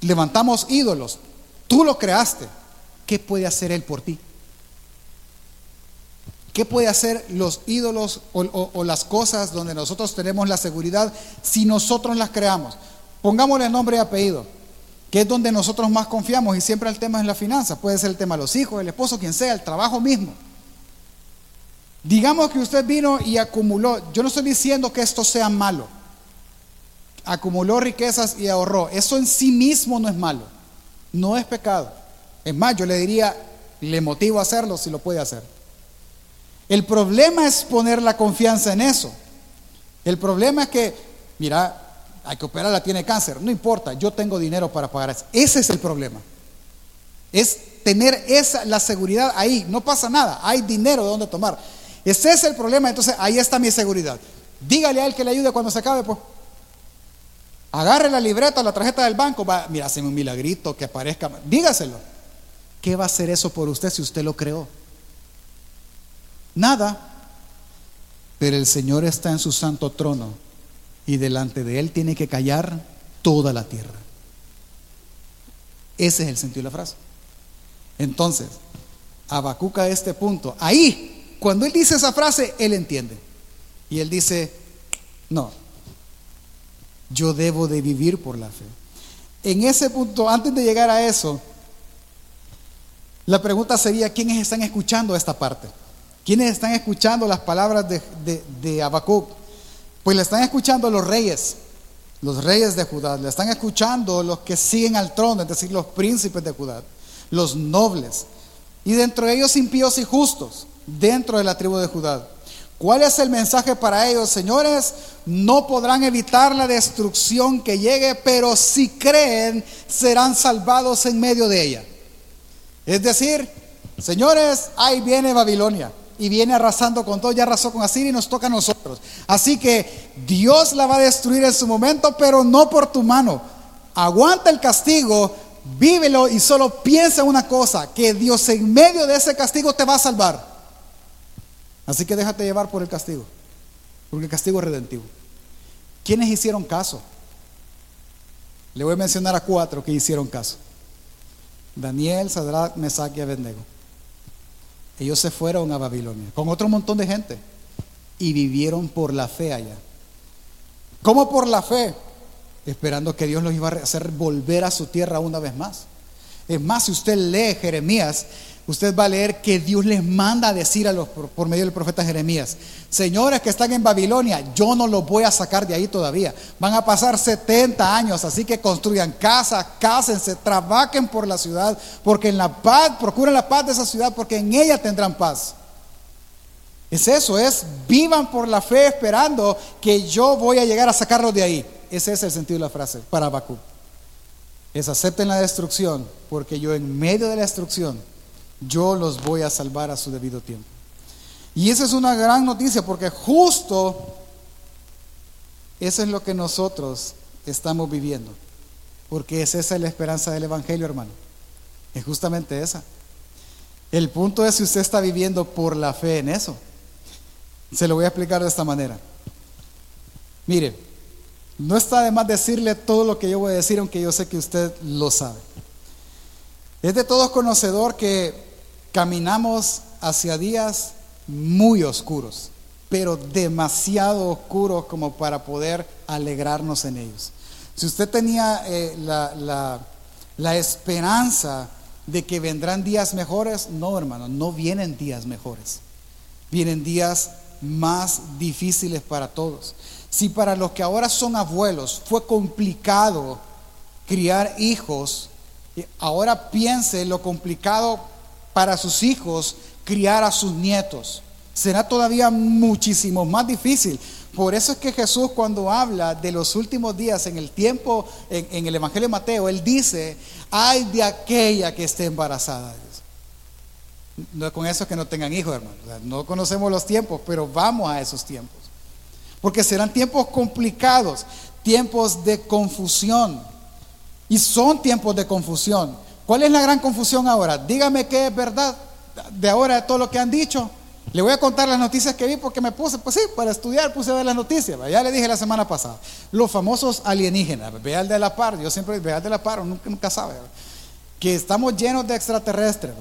Levantamos ídolos, tú lo creaste, ¿qué puede hacer él por ti? ¿Qué puede hacer los ídolos o, o, las cosas donde nosotros tenemos la seguridad si nosotros las creamos? Pongámosle nombre y apellido que es donde nosotros más confiamos y siempre el tema es la finanza, puede ser el tema de los hijos, el esposo, quien sea, el trabajo mismo. Digamos que usted vino y acumuló, yo no estoy diciendo que esto sea malo, acumuló riquezas y ahorró, eso en sí mismo no es malo, no es pecado. Es más, yo le diría, le motivo a hacerlo si lo puede hacer. El problema es poner la confianza en eso. El problema es que, mira, hay que operarla, tiene cáncer, no importa, yo tengo dinero para pagar eso. Ese es el problema. Es tener esa, la seguridad ahí, no pasa nada, hay dinero de donde tomar. Ese es el problema, entonces ahí está mi seguridad. Dígale a él que le ayude cuando se acabe, pues. Agarre la libreta, la tarjeta del banco, va, mira, hazme un milagrito que aparezca. Dígaselo. ¿Qué va a hacer eso por usted si usted lo creó? Nada. Pero el Señor está en su santo trono y delante de él tiene que callar toda la tierra. Ese es el sentido de la frase. Entonces, Abacuca a este punto, ahí, cuando él dice esa frase, él entiende. Y él dice, no, yo debo de vivir por la fe. en ese punto, antes de llegar a eso, la pregunta sería, ¿quiénes están escuchando esta parte? ¿Quiénes están escuchando las palabras de, de? Pues le están escuchando los reyes, los reyes de Judá, le están escuchando los que siguen al trono, es decir, los príncipes de Judá, los nobles, y dentro de ellos impíos y justos, dentro de la tribu de Judá. ¿Cuál es el mensaje para ellos, señores? No podrán evitar la destrucción que llegue, pero si creen, serán salvados en medio de ella. Es decir, señores, ahí viene Babilonia y viene arrasando con todo, ya arrasó con Asiria y nos toca a nosotros. Así que Dios la va a destruir en su momento, pero no por tu mano. Aguanta el castigo, vívelo y solo piensa una cosa, que Dios en medio de ese castigo te va a salvar. Así que déjate llevar por el castigo, porque el castigo es redentivo. ¿Quiénes hicieron caso? Le voy a mencionar a cuatro que hicieron caso. Daniel, Sadrach, Mesach y Abednego. Ellos se fueron a Babilonia con otro montón de gente y vivieron por la fe allá. ¿Cómo por la fe? Esperando que Dios los iba a hacer volver a su tierra una vez más. Es más, si usted lee Jeremías, usted va a leer que Dios les manda a decir a los, por medio del profeta Jeremías, señores que están en Babilonia, yo no los voy a sacar de ahí todavía. Van a pasar 70 años, así que construyan casas, cásense, trabajen por la ciudad, porque en la paz, procuren la paz de esa ciudad, porque en ella tendrán paz. Es eso, es vivan por la fe esperando que yo voy a llegar a sacarlos de ahí. Ese es el sentido de la frase para Bakú. Es acepten la destrucción, porque yo en medio de la destrucción yo los voy a salvar a su debido tiempo. Y esa es una gran noticia porque justo eso es lo que nosotros estamos viviendo. Porque es esa la esperanza del Evangelio, hermano. Es justamente esa. El punto es si usted está viviendo por la fe en eso. Se lo voy a explicar de esta manera. Mire, no está de más decirle todo lo que yo voy a decir, aunque yo sé que usted lo sabe. Es de todos conocedor que Caminamos hacia días muy oscuros, pero demasiado oscuros como para poder alegrarnos en ellos. Si usted tenía eh, la, la esperanza de que vendrán días mejores, no hermano, no vienen días mejores. Vienen días más difíciles para todos. Si para los que ahora son abuelos fue complicado criar hijos, ahora piense lo complicado para sus hijos criar a sus nietos. Será todavía muchísimo más difícil. Por eso es que Jesús cuando habla de los últimos días en el tiempo, en, el Evangelio de Mateo, él dice, hay de aquella que esté embarazada. No con eso que no tengan hijos, hermano. no conocemos los tiempos, pero vamos a esos tiempos. Porque serán tiempos complicados, tiempos de confusión. Y son tiempos de confusión. ¿Cuál es la gran confusión ahora? Dígame qué es verdad de ahora de todo lo que han dicho. Le voy a contar las noticias que vi porque me puse, pues sí, para estudiar puse a ver las noticias. Ya le dije la semana pasada. Los famosos alienígenas, vea el de la par, yo siempre vea el de la par, nunca, nunca sabe. Que estamos llenos de extraterrestres,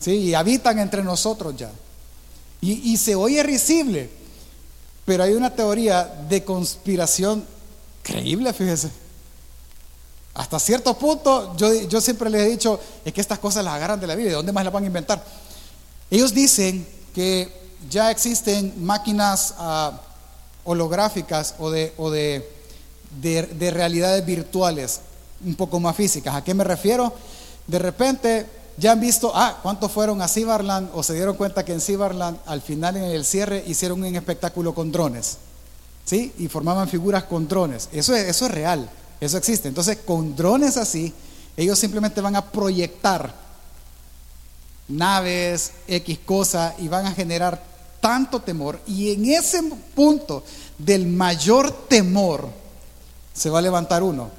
¿sí? Y habitan entre nosotros ya. Y, y se oye risible, pero hay una teoría de conspiración creíble, fíjese. Hasta cierto punto, yo, siempre les he dicho, es que estas cosas las agarran de la vida, ¿de dónde más las van a inventar? Ellos dicen que ya existen máquinas ah, holográficas o, de, o de, de, realidades virtuales un poco más físicas. ¿A qué me refiero? De repente ya han visto, ah, ¿cuántos fueron a Cibarland o se dieron cuenta que en Cibarland al final en el cierre hicieron un espectáculo con drones? ¿Sí? Y formaban figuras con drones. Eso eso es real. Eso existe. Entonces, con drones así, ellos simplemente van a proyectar naves, X cosa, y van a generar tanto temor. Y en ese punto del mayor temor, se va a levantar uno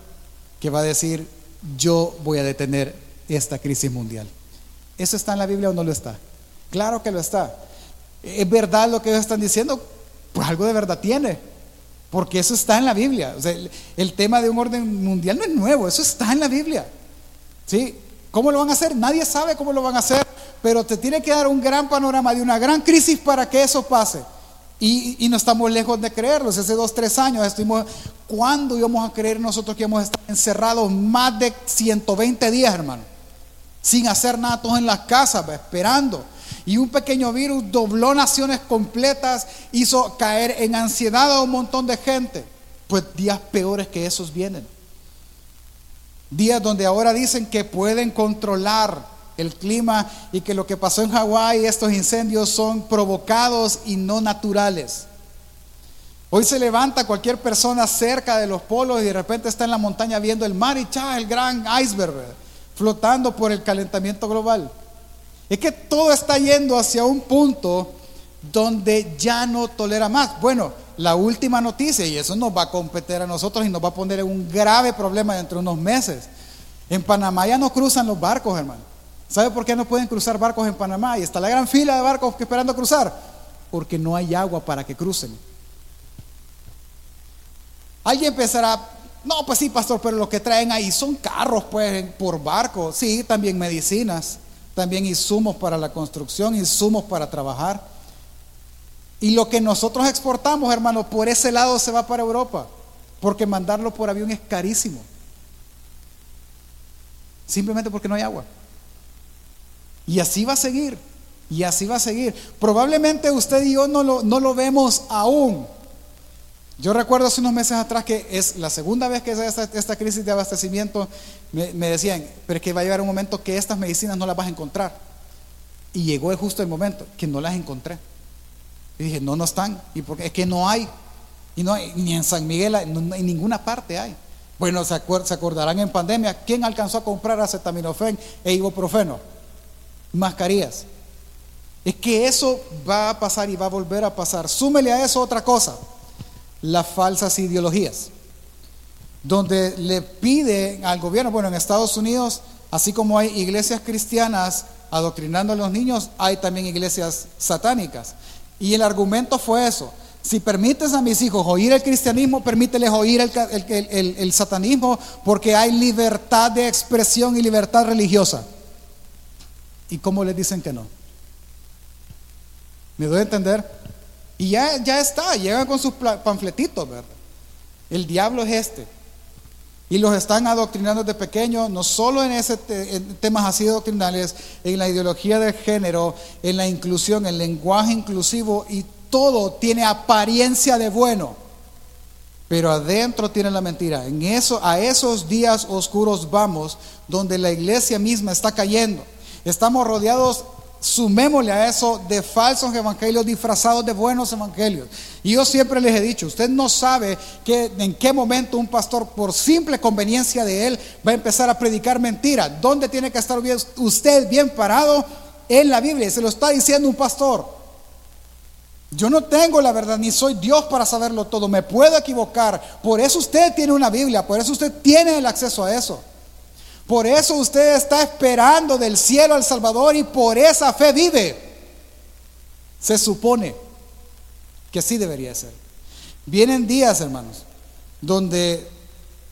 que va a decir, yo voy a detener esta crisis mundial. ¿Eso está en la Biblia o no lo está? Claro que lo está. ¿Es verdad lo que ellos están diciendo? Pues algo de verdad tiene. Porque eso está en la Biblia. el, tema de un orden mundial no es nuevo, eso está en la Biblia. ¿Sí? ¿Cómo lo van a hacer? Nadie sabe cómo lo van a hacer, pero te tiene que dar un gran panorama de una gran crisis para que eso pase. Y, no estamos lejos de creerlo. Hace dos, tres años estuvimos ¿Cuándo íbamos a creer nosotros que íbamos a estar encerrados más de 120 días, hermano? Sin hacer nada, todos en las casas, esperando. Y un pequeño virus dobló naciones completas, hizo caer en ansiedad a un montón de gente. Pues días peores que esos vienen. Días donde ahora dicen que pueden controlar el clima y que lo que pasó en Hawái, estos incendios son provocados y no naturales. Hoy se levanta cualquier persona cerca de los polos y de repente está en la montaña viendo el mar y cha, el gran iceberg flotando por el calentamiento global. Es que todo está yendo hacia un punto donde ya no tolera más. Bueno, la última noticia, y eso nos va a competir a nosotros y nos va a poner en un grave problema dentro de unos meses. En Panamá ya no cruzan los barcos, hermano. ¿Sabe por qué no pueden cruzar barcos en Panamá? Y está la gran fila de barcos esperando cruzar. Porque no hay agua para que crucen. Alguien pensará, no, pues sí, pastor, pero lo que traen ahí son carros, pues, por barco. Sí, también medicinas, también insumos para la construcción, insumos para trabajar. Y lo que nosotros exportamos, hermano, por ese lado se va para Europa, porque mandarlo por avión es carísimo. Simplemente porque no hay agua. Y así va a seguir. Y así va a seguir. Probablemente usted y yo no lo, no lo vemos aún. Yo recuerdo hace unos meses atrás que es la segunda vez que es esta, esta crisis de abastecimiento, me, decían, pero es que va a llegar un momento que estas medicinas no las vas a encontrar. Y llegó justo el momento que no las encontré. Y dije, no, no están. Y porque es que no hay. Y no hay, ni en San Miguel, en ninguna parte hay. Bueno, se, se acordarán en pandemia, ¿quién alcanzó a comprar acetaminofén e ibuprofeno? Mascarillas. Es que eso va a pasar y va a volver a pasar. Súmele a eso otra cosa las falsas ideologías, donde le pide al gobierno, bueno, en Estados Unidos, así como hay iglesias cristianas adoctrinando a los niños, hay también iglesias satánicas. Y el argumento fue eso. Si permites a mis hijos oír el cristianismo, permíteles oír el, el, satanismo porque hay libertad de expresión y libertad religiosa. ¿Y cómo les dicen que no? ¿Me doy a entender? Y ya, ya está, llegan con sus panfletitos, ¿verdad? El diablo es este. Y los están adoctrinando desde pequeños, no solo en, ese temas así doctrinales, en la ideología del género, en la inclusión, el lenguaje inclusivo, y todo tiene apariencia de bueno, pero adentro tiene la mentira. En eso, a esos días oscuros vamos, donde la iglesia misma está cayendo. Estamos rodeados Sumémosle a eso de falsos evangelios disfrazados de buenos evangelios. Y yo siempre les he dicho, usted no sabe que, en qué momento un pastor, por simple conveniencia de él, va a empezar a predicar mentira. ¿Dónde tiene que estar usted bien parado? En la Biblia. Se lo está diciendo un pastor. Yo no tengo la verdad, ni soy Dios para saberlo todo. Me puedo equivocar. Por eso usted tiene una Biblia, por eso usted tiene el acceso a eso. Por eso usted está esperando del cielo al Salvador y por esa fe vive. Se supone que así debería ser. Vienen días, hermanos, donde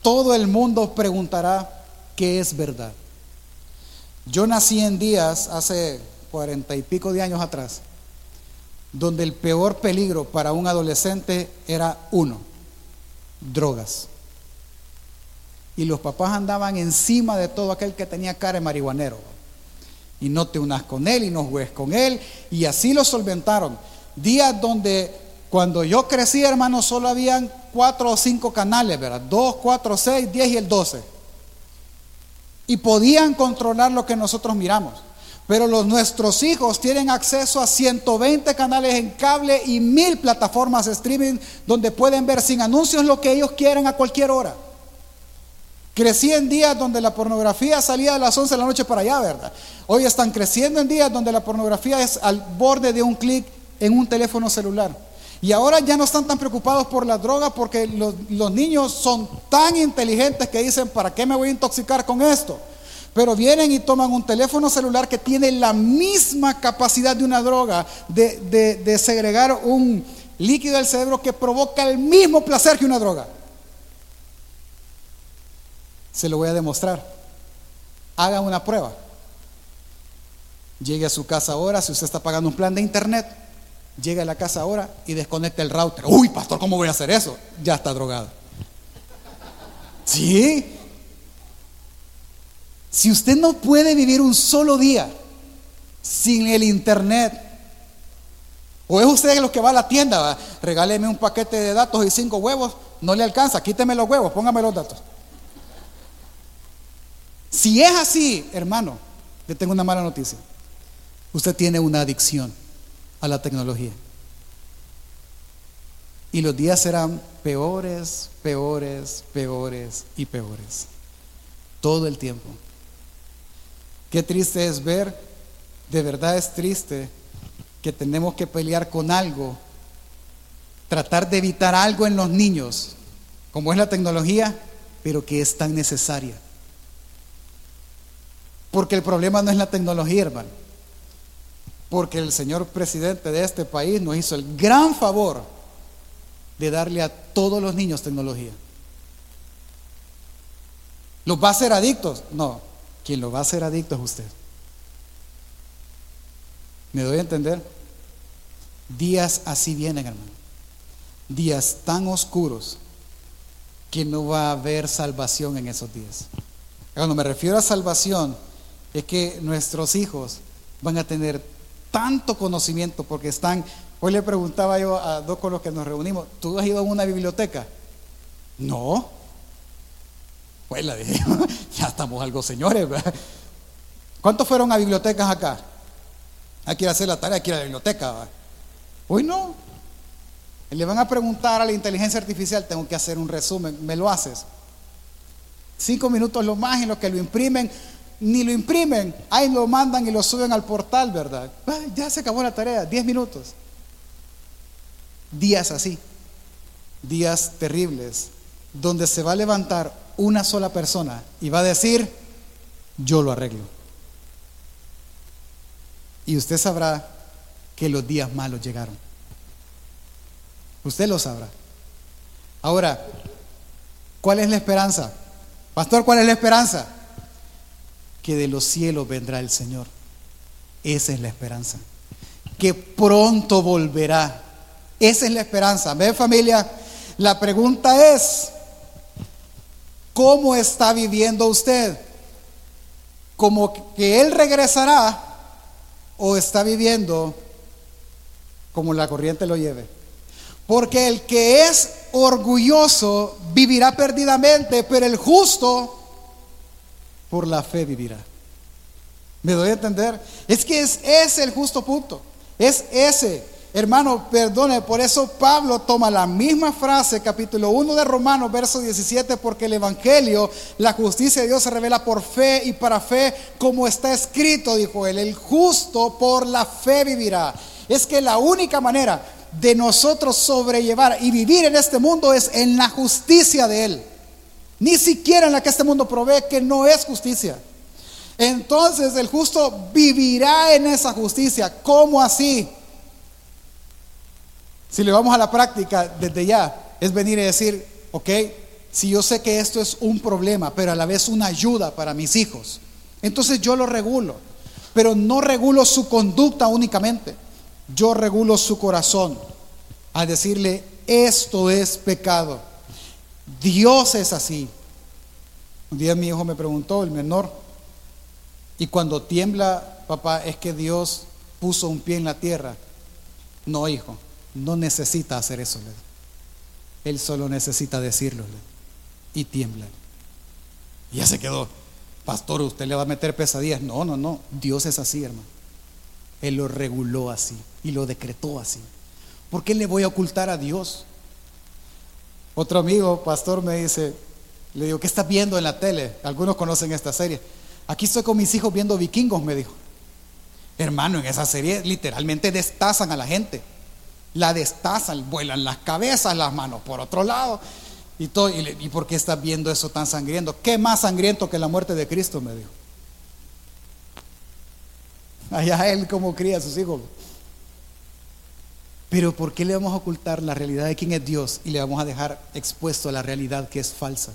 todo el mundo preguntará qué es verdad. Yo nací en días hace cuarenta y pico de años atrás, donde el peor peligro para un adolescente era uno, drogas y los papás andaban encima de todo aquel que tenía cara de marihuanero. Y no te unas con él y no juegues con él. Y así lo solventaron. Días donde cuando yo crecí, hermano, solo habían cuatro o cinco canales, ¿verdad? Dos, cuatro, seis, diez y el doce. Y podían controlar lo que nosotros miramos. Pero los, nuestros hijos tienen acceso a 120 canales en cable y mil plataformas de streaming donde pueden ver sin anuncios lo que ellos quieran a cualquier hora. Crecí en días donde la pornografía salía a las 11 de la noche para allá, ¿verdad? Hoy están creciendo en días donde la pornografía es al borde de un clic en un teléfono celular. Y ahora ya no están tan preocupados por la droga porque los, niños son tan inteligentes que dicen, ¿para qué me voy a intoxicar con esto? Pero vienen y toman un teléfono celular que tiene la misma capacidad de una droga, de, de, de segregar un líquido del cerebro que provoca el mismo placer que una droga. Se lo voy a demostrar. Haga una prueba. Llegue a su casa ahora, si usted está pagando un plan de internet, llegue a la casa ahora y desconecte el router. Uy, pastor, ¿cómo voy a hacer eso? Ya está drogado. Sí. Si usted no puede vivir un solo día sin el internet, o es usted los que va a la tienda, regáleme un paquete de datos y cinco huevos, no le alcanza, quíteme los huevos, póngame los datos. Si es así, hermano, le tengo una mala noticia. Usted tiene una adicción a la tecnología. Y los días serán peores, peores, peores y peores. Todo el tiempo. Qué triste es ver, de verdad es triste que tenemos que pelear con algo, tratar de evitar algo en los niños, como es la tecnología, pero que es tan necesaria. Porque el problema no es la tecnología, hermano. Porque el señor presidente de este país nos hizo el gran favor de darle a todos los niños tecnología. ¿Los va a hacer adictos? No, quien lo va a hacer adicto es usted. ¿Me doy a entender? Días así vienen, hermano. Días tan oscuros que no va a haber salvación en esos días. Cuando me refiero a salvación, es que nuestros hijos van a tener tanto conocimiento porque están, hoy le preguntaba yo a dos con los que nos reunimos, ¿tú has ido a una biblioteca? No. Pues la dije, ya estamos algo señores. ¿Cuántos fueron a bibliotecas acá? Hay que hacer la tarea, hay que ir a la biblioteca. Hoy no. Le van a preguntar a la inteligencia artificial, tengo que hacer un resumen, ¿me lo haces? Cinco minutos lo más en lo que lo imprimen, ni lo imprimen, ahí lo mandan y lo suben al portal, ¿verdad? ya se acabó la tarea, diez minutos. Días así, días terribles, donde se va a levantar una sola persona y va a decir, yo lo arreglo. Y usted sabrá que los días malos llegaron. Usted lo sabrá. Ahora, ¿cuál es la esperanza? Pastor, ¿cuál es la esperanza? Que de los cielos vendrá el Señor. Esa es la esperanza. Que pronto volverá. Esa es la esperanza. ¿Ve familia? La pregunta es, ¿cómo está viviendo usted? ¿Como que Él regresará o está viviendo como la corriente lo lleve. Porque el que es orgulloso vivirá perdidamente, pero el justo por la fe vivirá. ¿Me doy a entender? Es que es ese el justo punto. Es ese. Hermano, perdone, por eso Pablo toma la misma frase, capítulo 1 de Romanos, verso 17, porque el Evangelio, la justicia de Dios se revela por fe y para fe, como está escrito, dijo él, el justo por la fe vivirá. Es que la única manera de nosotros sobrellevar y vivir en este mundo es en la justicia de Él. Ni siquiera en la que este mundo provee, que no es justicia. Entonces el justo vivirá en esa justicia. ¿Cómo así? Si le vamos a la práctica desde ya, es venir y decir, ok, si yo sé que esto es un problema, pero a la vez una ayuda para mis hijos, entonces yo lo regulo, pero no regulo su conducta únicamente yo regulo su corazón a decirle, esto es pecado. Dios es así. Un día mi hijo me preguntó, el menor, y cuando tiembla, papá, es que Dios puso un pie en la tierra. No, hijo, no necesita hacer eso. Él solo necesita decirlo. Y tiembla. Y ya se quedó. Pastor, ¿usted le va a meter pesadillas? No, no, no. Dios es así, hermano. Él lo reguló así y lo decretó así. ¿Por qué le voy a ocultar a Dios? Otro amigo, pastor, me dice, le digo, ¿qué estás viendo en la tele? Algunos conocen esta serie. Aquí estoy con mis hijos viendo vikingos, me dijo. Hermano, en esa serie literalmente destazan a la gente. La destazan, vuelan las cabezas, las manos por otro lado. Y, todo, y, ¿Y por qué estás viendo eso tan sangriento? ¿Qué más sangriento que la muerte de Cristo? Me dijo. Allá él como cría a sus hijos. Pero ¿por qué le vamos a ocultar la realidad de quién es Dios y le vamos a dejar expuesto a la realidad que es falsa?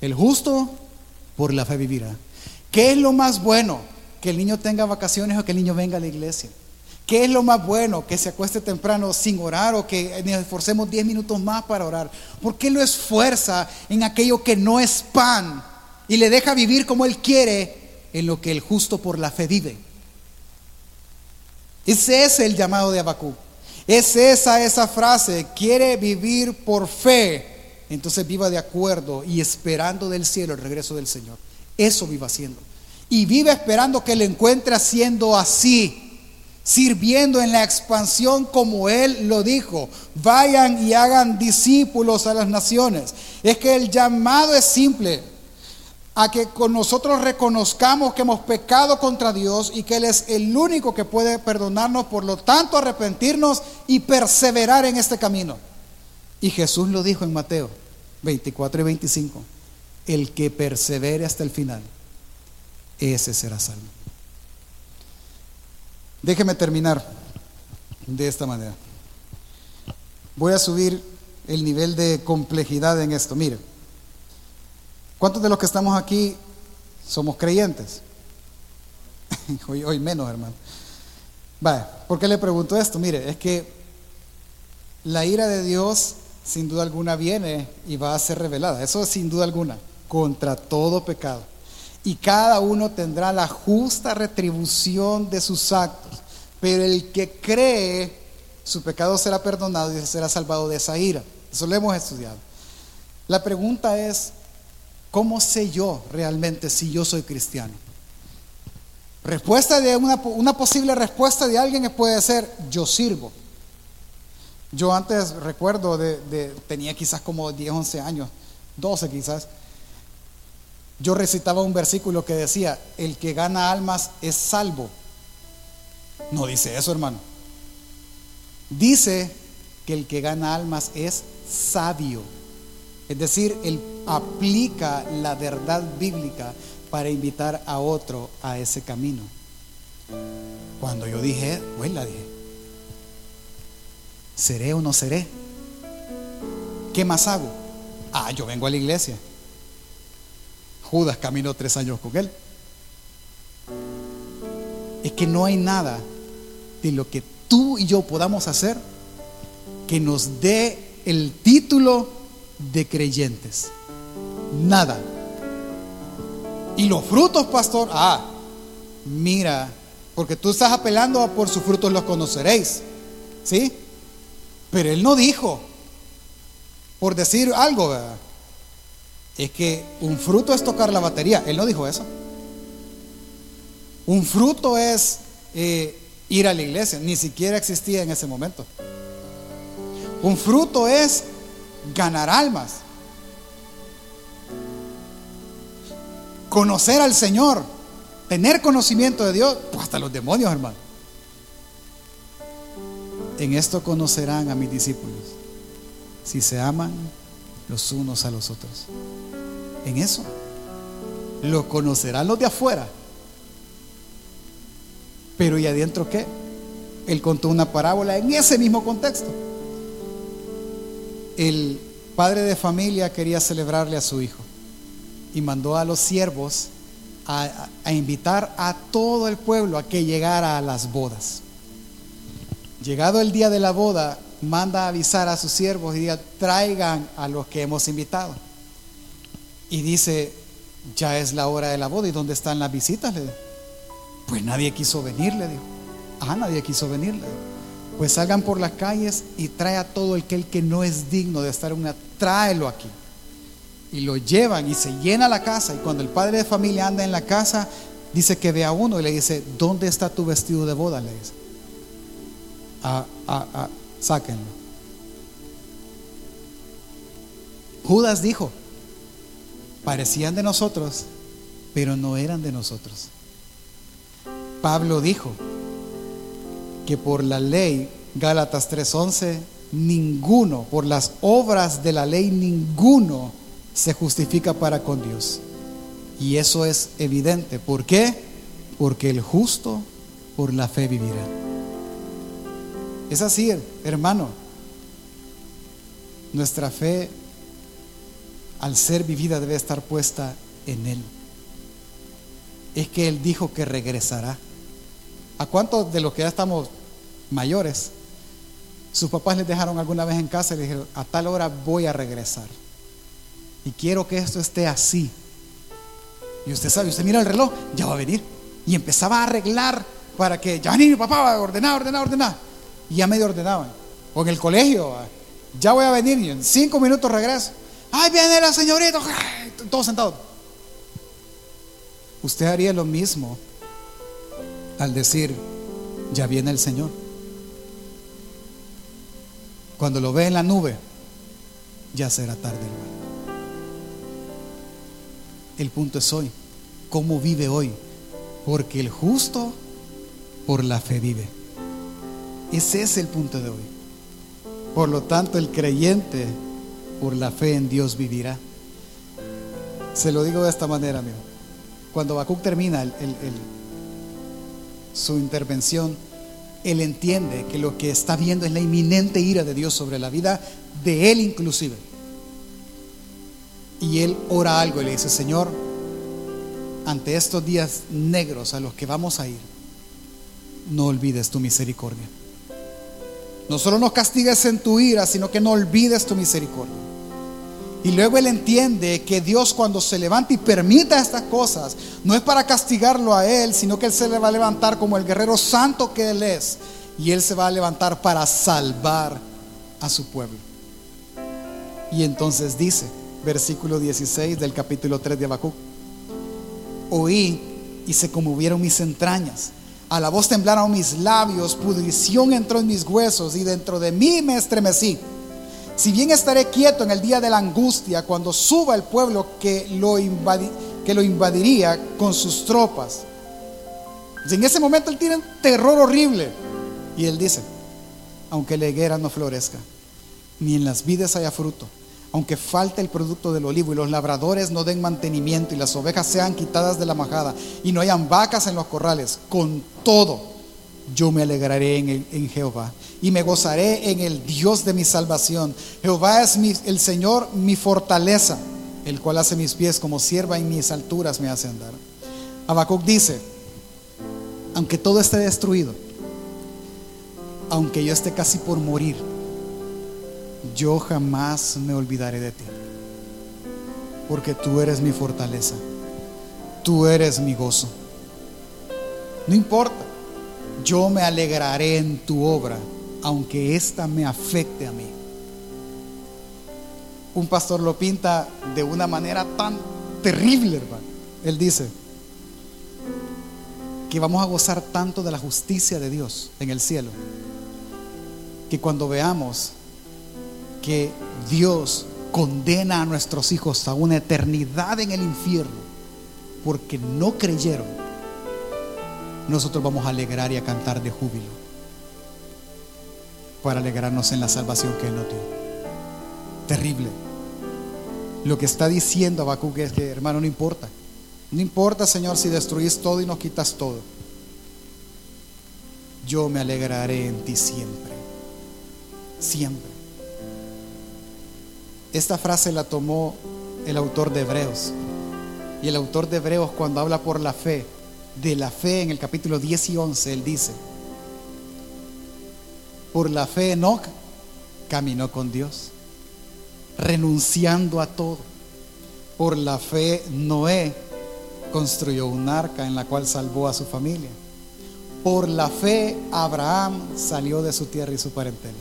El justo por la fe vivirá. ¿Qué es lo más bueno? Que el niño tenga vacaciones o que el niño venga a la iglesia. ¿Qué es lo más bueno? Que se acueste temprano sin orar o que nos esforcemos 10 minutos más para orar. ¿Por qué lo esfuerza en aquello que no es pan y le deja vivir como Él quiere en lo que el justo por la fe vive? Ese es el llamado de Abacú. Es esa esa frase, quiere vivir por fe. Entonces viva de acuerdo y esperando del cielo el regreso del Señor. Eso viva haciendo. Y vive esperando que le encuentre haciendo así, sirviendo en la expansión como Él lo dijo. Vayan y hagan discípulos a las naciones. Es que el llamado es simple a que con nosotros reconozcamos que hemos pecado contra Dios y que Él es el único que puede perdonarnos, por lo tanto arrepentirnos y perseverar en este camino. Y Jesús lo dijo en Mateo 24 y 25, el que persevere hasta el final, ese será salvo. Déjeme terminar de esta manera. Voy a subir el nivel de complejidad en esto. Mire. ¿Cuántos de los que estamos aquí somos creyentes? hoy, menos, hermano. Vale, ¿por qué le pregunto esto? Mire, es que la ira de Dios sin duda alguna viene y va a ser revelada. Eso sin duda alguna, contra todo pecado. Y cada uno tendrá la justa retribución de sus actos. Pero el que cree, su pecado será perdonado y será salvado de esa ira. Eso lo hemos estudiado. La pregunta es, ¿Cómo sé yo realmente si yo soy cristiano? Respuesta de una, posible respuesta de alguien puede ser yo sirvo. Yo antes recuerdo de, tenía quizás como 10, 11 años, 12 quizás. Yo recitaba un versículo que decía, el que gana almas es salvo. No dice eso, hermano. Dice que el que gana almas es sabio. Es decir, él aplica la verdad bíblica para invitar a otro a ese camino. Cuando yo dije, pues la dije, ¿seré o no seré? ¿Qué más hago? Ah, yo vengo a la iglesia. Judas caminó tres años con él. Es que no hay nada de lo que tú y yo podamos hacer que nos dé el título de creyentes. Nada. Y los frutos, pastor, ah, mira, porque tú estás apelando por sus frutos los conoceréis. ¿Sí? Pero él no dijo, por decir algo. Es que un fruto es tocar la batería. Él no dijo eso. Un fruto es eh, ir a la iglesia. Ni siquiera existía en ese momento. Un fruto es ganar almas. Conocer al Señor, tener conocimiento de Dios, pues hasta los demonios, hermano. En esto conocerán a mis discípulos, si se aman los unos a los otros. En eso lo conocerán los de afuera. Pero ¿y adentro qué? Él contó una parábola en ese mismo contexto el padre de familia quería celebrarle a su hijo y mandó a los siervos a, invitar a todo el pueblo a que llegara a las bodas. Llegado el día de la boda, manda a avisar a sus siervos y diga, traigan a los que hemos invitado. Y dice, ya es la hora de la boda, ¿y dónde están las visitas? Pues nadie quiso venir, le dijo. Ah, nadie quiso venir, pues salgan por las calles y trae a todo el que, el que no es digno de estar en una, tráelo aquí. Y lo llevan y se llena la casa. Y cuando el padre de familia anda en la casa, dice que ve a uno y le dice, ¿dónde está tu vestido de boda? Le dice, ah, ah, ah, sáquenlo. Judas dijo, parecían de nosotros, pero no eran de nosotros. Pablo dijo, que por la ley, Gálatas 3:11, ninguno, por las obras de la ley, ninguno se justifica para con Dios. Y eso es evidente. ¿Por qué? Porque el justo por la fe vivirá. Es así, hermano. Nuestra fe, al ser vivida, debe estar puesta en Él. Es que Él dijo que regresará. ¿A cuántos de los que ya estamos mayores, sus papás les dejaron alguna vez en casa y les dijeron, a tal hora voy a regresar. Y quiero que esto esté así. Y usted sabe, usted mira el reloj, ya va a venir. Y empezaba a arreglar para que, ya venir papá, ordenar, ordenar, ordenar. Y ya medio ordenaban. O en el colegio, ya voy a venir y en cinco minutos regreso. ¡Ay, viene la señorita! Todos sentados. Usted haría lo mismo al decir, ya viene el Señor. Cuando lo ve en la nube, ya será tarde. El punto es hoy. ¿Cómo vive hoy? Porque el justo por la fe vive. Ese es el punto de hoy. Por lo tanto, el creyente por la fe en Dios vivirá. Se lo digo de esta manera, amigo. Cuando Habacuc termina su intervención, él entiende que lo que está viendo es la inminente ira de Dios sobre la vida de él inclusive. Y él ora algo y le dice, Señor, ante estos días negros a los que vamos a ir, no olvides tu misericordia. No solo nos castigues en tu ira, sino que no olvides tu misericordia. Y luego él entiende que Dios cuando se levanta y permita estas cosas, no es para castigarlo a él, sino que él se le va a levantar como el guerrero santo que él es. Y él se va a levantar para salvar a su pueblo. Y entonces dice, versículo 16 del capítulo 3 de Habacuc, oí y se conmovieron mis entrañas. A la voz temblaron mis labios, pudrición entró en mis huesos y dentro de mí me estremecí. Si bien estaré quieto en el día de la angustia, cuando suba el pueblo que lo, que lo invadiría con sus tropas. En ese momento él tiene un terror horrible. Y él dice, aunque la higuera no florezca, ni en las vides haya fruto, aunque falte el producto del olivo y los labradores no den mantenimiento y las ovejas sean quitadas de la majada y no hayan vacas en los corrales, con todo yo me alegraré en, Jehová y me gozaré en el Dios de mi salvación. Jehová es el Señor, mi fortaleza, el cual hace mis pies como sierva y mis alturas me hace andar. Habacuc dice, aunque todo esté destruido, aunque yo esté casi por morir, yo jamás me olvidaré de ti, porque tú eres mi fortaleza, tú eres mi gozo. No importa yo me alegraré en tu obra, aunque ésta me afecte a mí. Un pastor lo pinta de una manera tan terrible, hermano. Él dice que vamos a gozar tanto de la justicia de Dios en el cielo, que cuando veamos que Dios condena a nuestros hijos a una eternidad en el infierno porque no creyeron, nosotros vamos a alegrar y a cantar de júbilo para alegrarnos en la salvación que Él nos dio. Terrible. Lo que está diciendo Habacuc es que, hermano, no importa. No importa, Señor, si destruís todo y nos quitas todo. Yo me alegraré en ti siempre. Siempre. Esta frase la tomó el autor de Hebreos. Y el autor de Hebreos cuando habla por la fe, de la fe en el capítulo 10 y 11, él dice, por la fe Enoch caminó con Dios, renunciando a todo. Por la fe Noé construyó un arca en la cual salvó a su familia. Por la fe Abraham salió de su tierra y su parentela.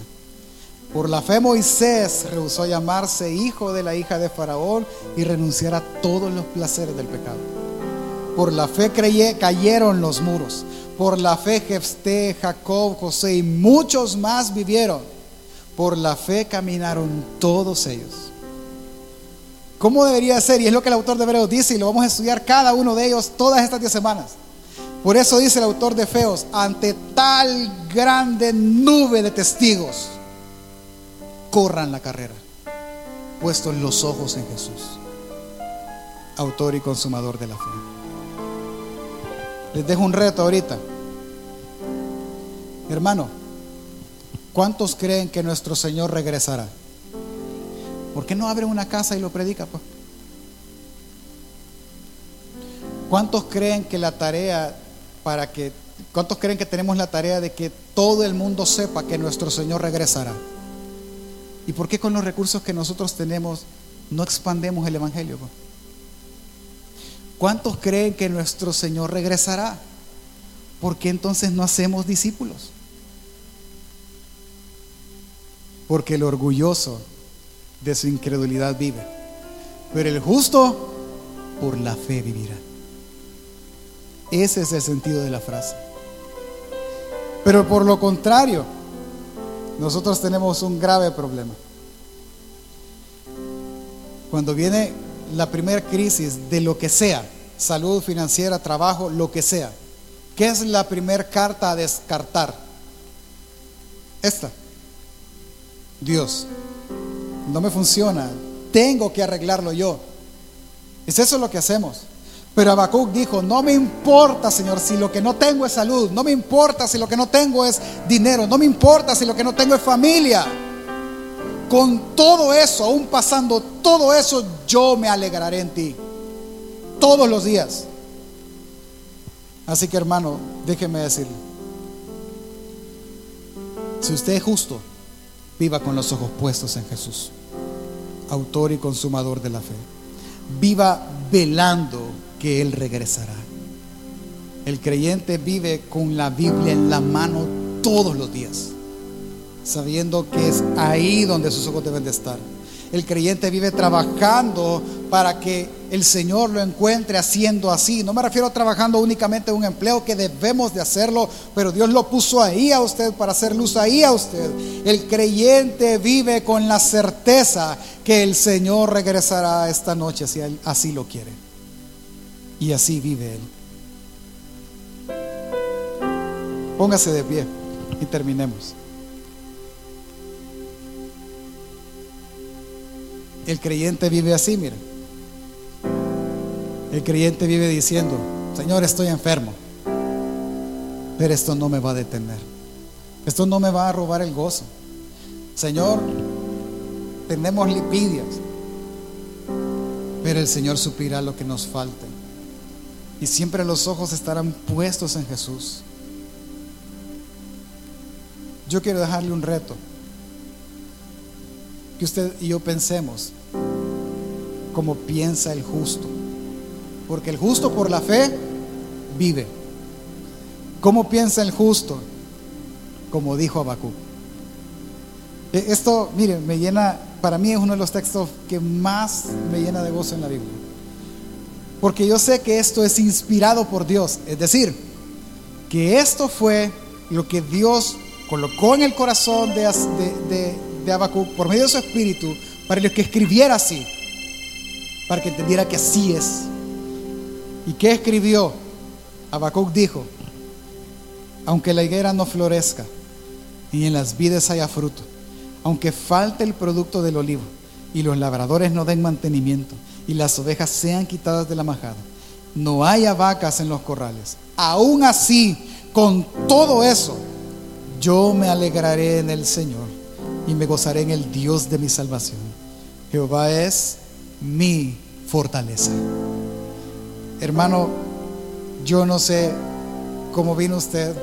Por la fe Moisés rehusó llamarse hijo de la hija de Faraón y renunciar a todos los placeres del pecado. Por la fe cayeron los muros. Por la fe Jefté, Jacob, José y muchos más vivieron. Por la fe caminaron todos ellos. ¿Cómo debería ser? Y es lo que el autor de Hebreos dice y lo vamos a estudiar cada uno de ellos todas estas 10 semanas. Por eso dice el autor de Feos, ante tal grande nube de testigos, corran la carrera, puestos los ojos en Jesús, autor y consumador de la fe. Les dejo un reto ahorita. Hermano, ¿cuántos creen que nuestro Señor regresará? ¿Por qué no abre una casa y lo predica? Pues? ¿Cuántos creen que la tarea para que ¿Cuántos creen que tenemos la tarea de que todo el mundo sepa que nuestro Señor regresará? ¿Y por qué con los recursos que nosotros tenemos no expandemos el Evangelio? ¿Cuántos creen que nuestro Señor regresará? ¿Por qué entonces no hacemos discípulos? Porque el orgulloso de su incredulidad vive, pero el justo por la fe vivirá. Ese es el sentido de la frase. Pero por lo contrario, nosotros tenemos un grave problema. Cuando viene la primera crisis de lo que sea, salud financiera, trabajo, lo que sea, ¿qué es la primera carta a descartar? Esta. Dios. No me funciona. Tengo que arreglarlo yo. Es eso lo que hacemos. Pero Habacuc dijo, no me importa, Señor, si lo que no tengo es salud, no me importa si lo que no tengo es dinero, no me importa si lo que no tengo es familia. Con todo eso, aún pasando todo eso, yo me alegraré en ti. Todos los días. Así que hermano, déjeme decirle, si usted es justo, viva con los ojos puestos en Jesús, autor y consumador de la fe. Viva velando que Él regresará. El creyente vive con la Biblia en la mano todos los días, sabiendo que es ahí donde sus ojos deben de estar. El creyente vive trabajando para que el Señor lo encuentre haciendo así. No me refiero a trabajando únicamente en un empleo que debemos de hacerlo, pero Dios lo puso ahí a usted para hacer luz ahí a usted. El creyente vive con la certeza que el Señor regresará esta noche si así lo quiere. Y así vive Él. Póngase de pie y terminemos. El creyente vive así, mire. El creyente vive diciendo, Señor, estoy enfermo, pero esto no me va a detener. Esto no me va a robar el gozo. Señor, tenemos lipidias, pero el Señor suplirá lo que nos falte y siempre los ojos estarán puestos en Jesús. Yo quiero dejarle un reto. Que usted y yo pensemos como piensa el justo. Porque el justo por la fe vive. ¿Cómo piensa el justo? Como dijo Abacú. E, esto, mire, me llena, para mí es uno de los textos que más me llena de gozo en la Biblia. Porque yo sé que esto es inspirado por Dios. Es decir, que esto fue lo que Dios colocó en el corazón de, de, de, por medio de su espíritu para que escribiera así. Para que entendiera que así es. ¿Y qué escribió? Habacuc dijo, aunque la higuera no florezca y en las vides haya fruto, aunque falte el producto del olivo y los labradores no den mantenimiento, y las ovejas sean quitadas de la majada, no haya vacas en los corrales. Aún así, con todo eso, yo me alegraré en el Señor y me gozaré en el Dios de mi salvación. Jehová es mi fortaleza. Hermano, yo no sé cómo vino usted,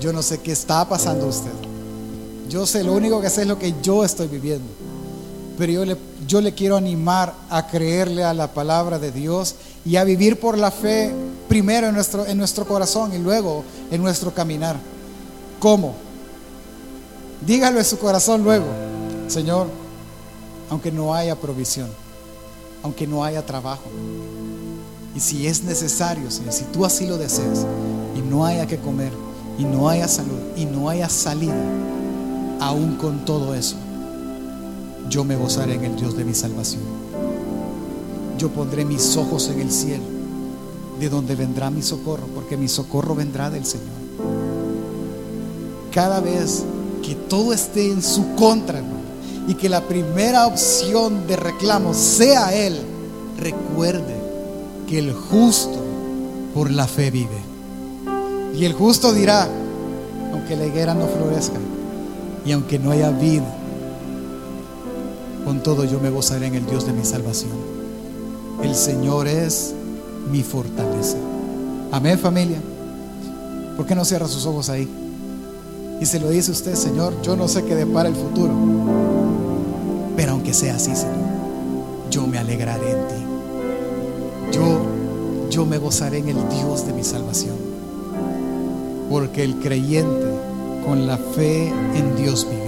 yo no sé qué está pasando usted. Yo sé, lo único que sé es lo que yo estoy viviendo. Pero yo le yo le quiero animar a creerle a la palabra de Dios y a vivir por la fe primero en nuestro, en nuestro corazón y luego en nuestro caminar. ¿Cómo? Dígalo en su corazón luego, Señor, aunque no haya provisión, aunque no haya trabajo, y si es necesario, si tú así lo deseas, y no haya que comer, y no haya salud, y no haya salida, aún con todo eso, yo me gozaré en el Dios de mi salvación. Yo pondré mis ojos en el cielo, de donde vendrá mi socorro, porque mi socorro vendrá del Señor. Cada vez que todo esté en su contra, y que la primera opción de reclamo sea Él, recuerde que el justo por la fe vive. Y el justo dirá, aunque la higuera no florezca, y aunque no haya vida, con todo yo me gozaré en el Dios de mi salvación. El Señor es mi fortaleza. Amén familia. ¿Por qué no cierra sus ojos ahí? Y se lo dice usted, Señor, yo no sé qué depara el futuro. Pero aunque sea así, Señor, yo me alegraré en ti. Yo, yo me gozaré en el Dios de mi salvación. Porque el creyente con la fe en Dios vive.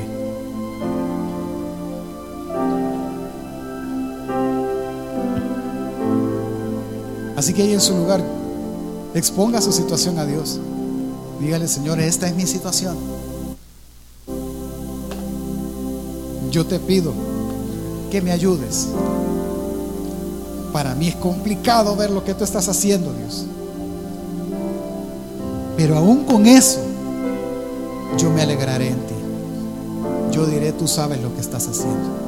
Así que ahí en su lugar, exponga su situación a Dios. Dígale, Señor, esta es mi situación. Yo te pido que me ayudes. Para mí es complicado ver lo que tú estás haciendo, Dios. Pero aún con eso, yo me alegraré en ti. Yo diré, tú sabes lo que estás haciendo.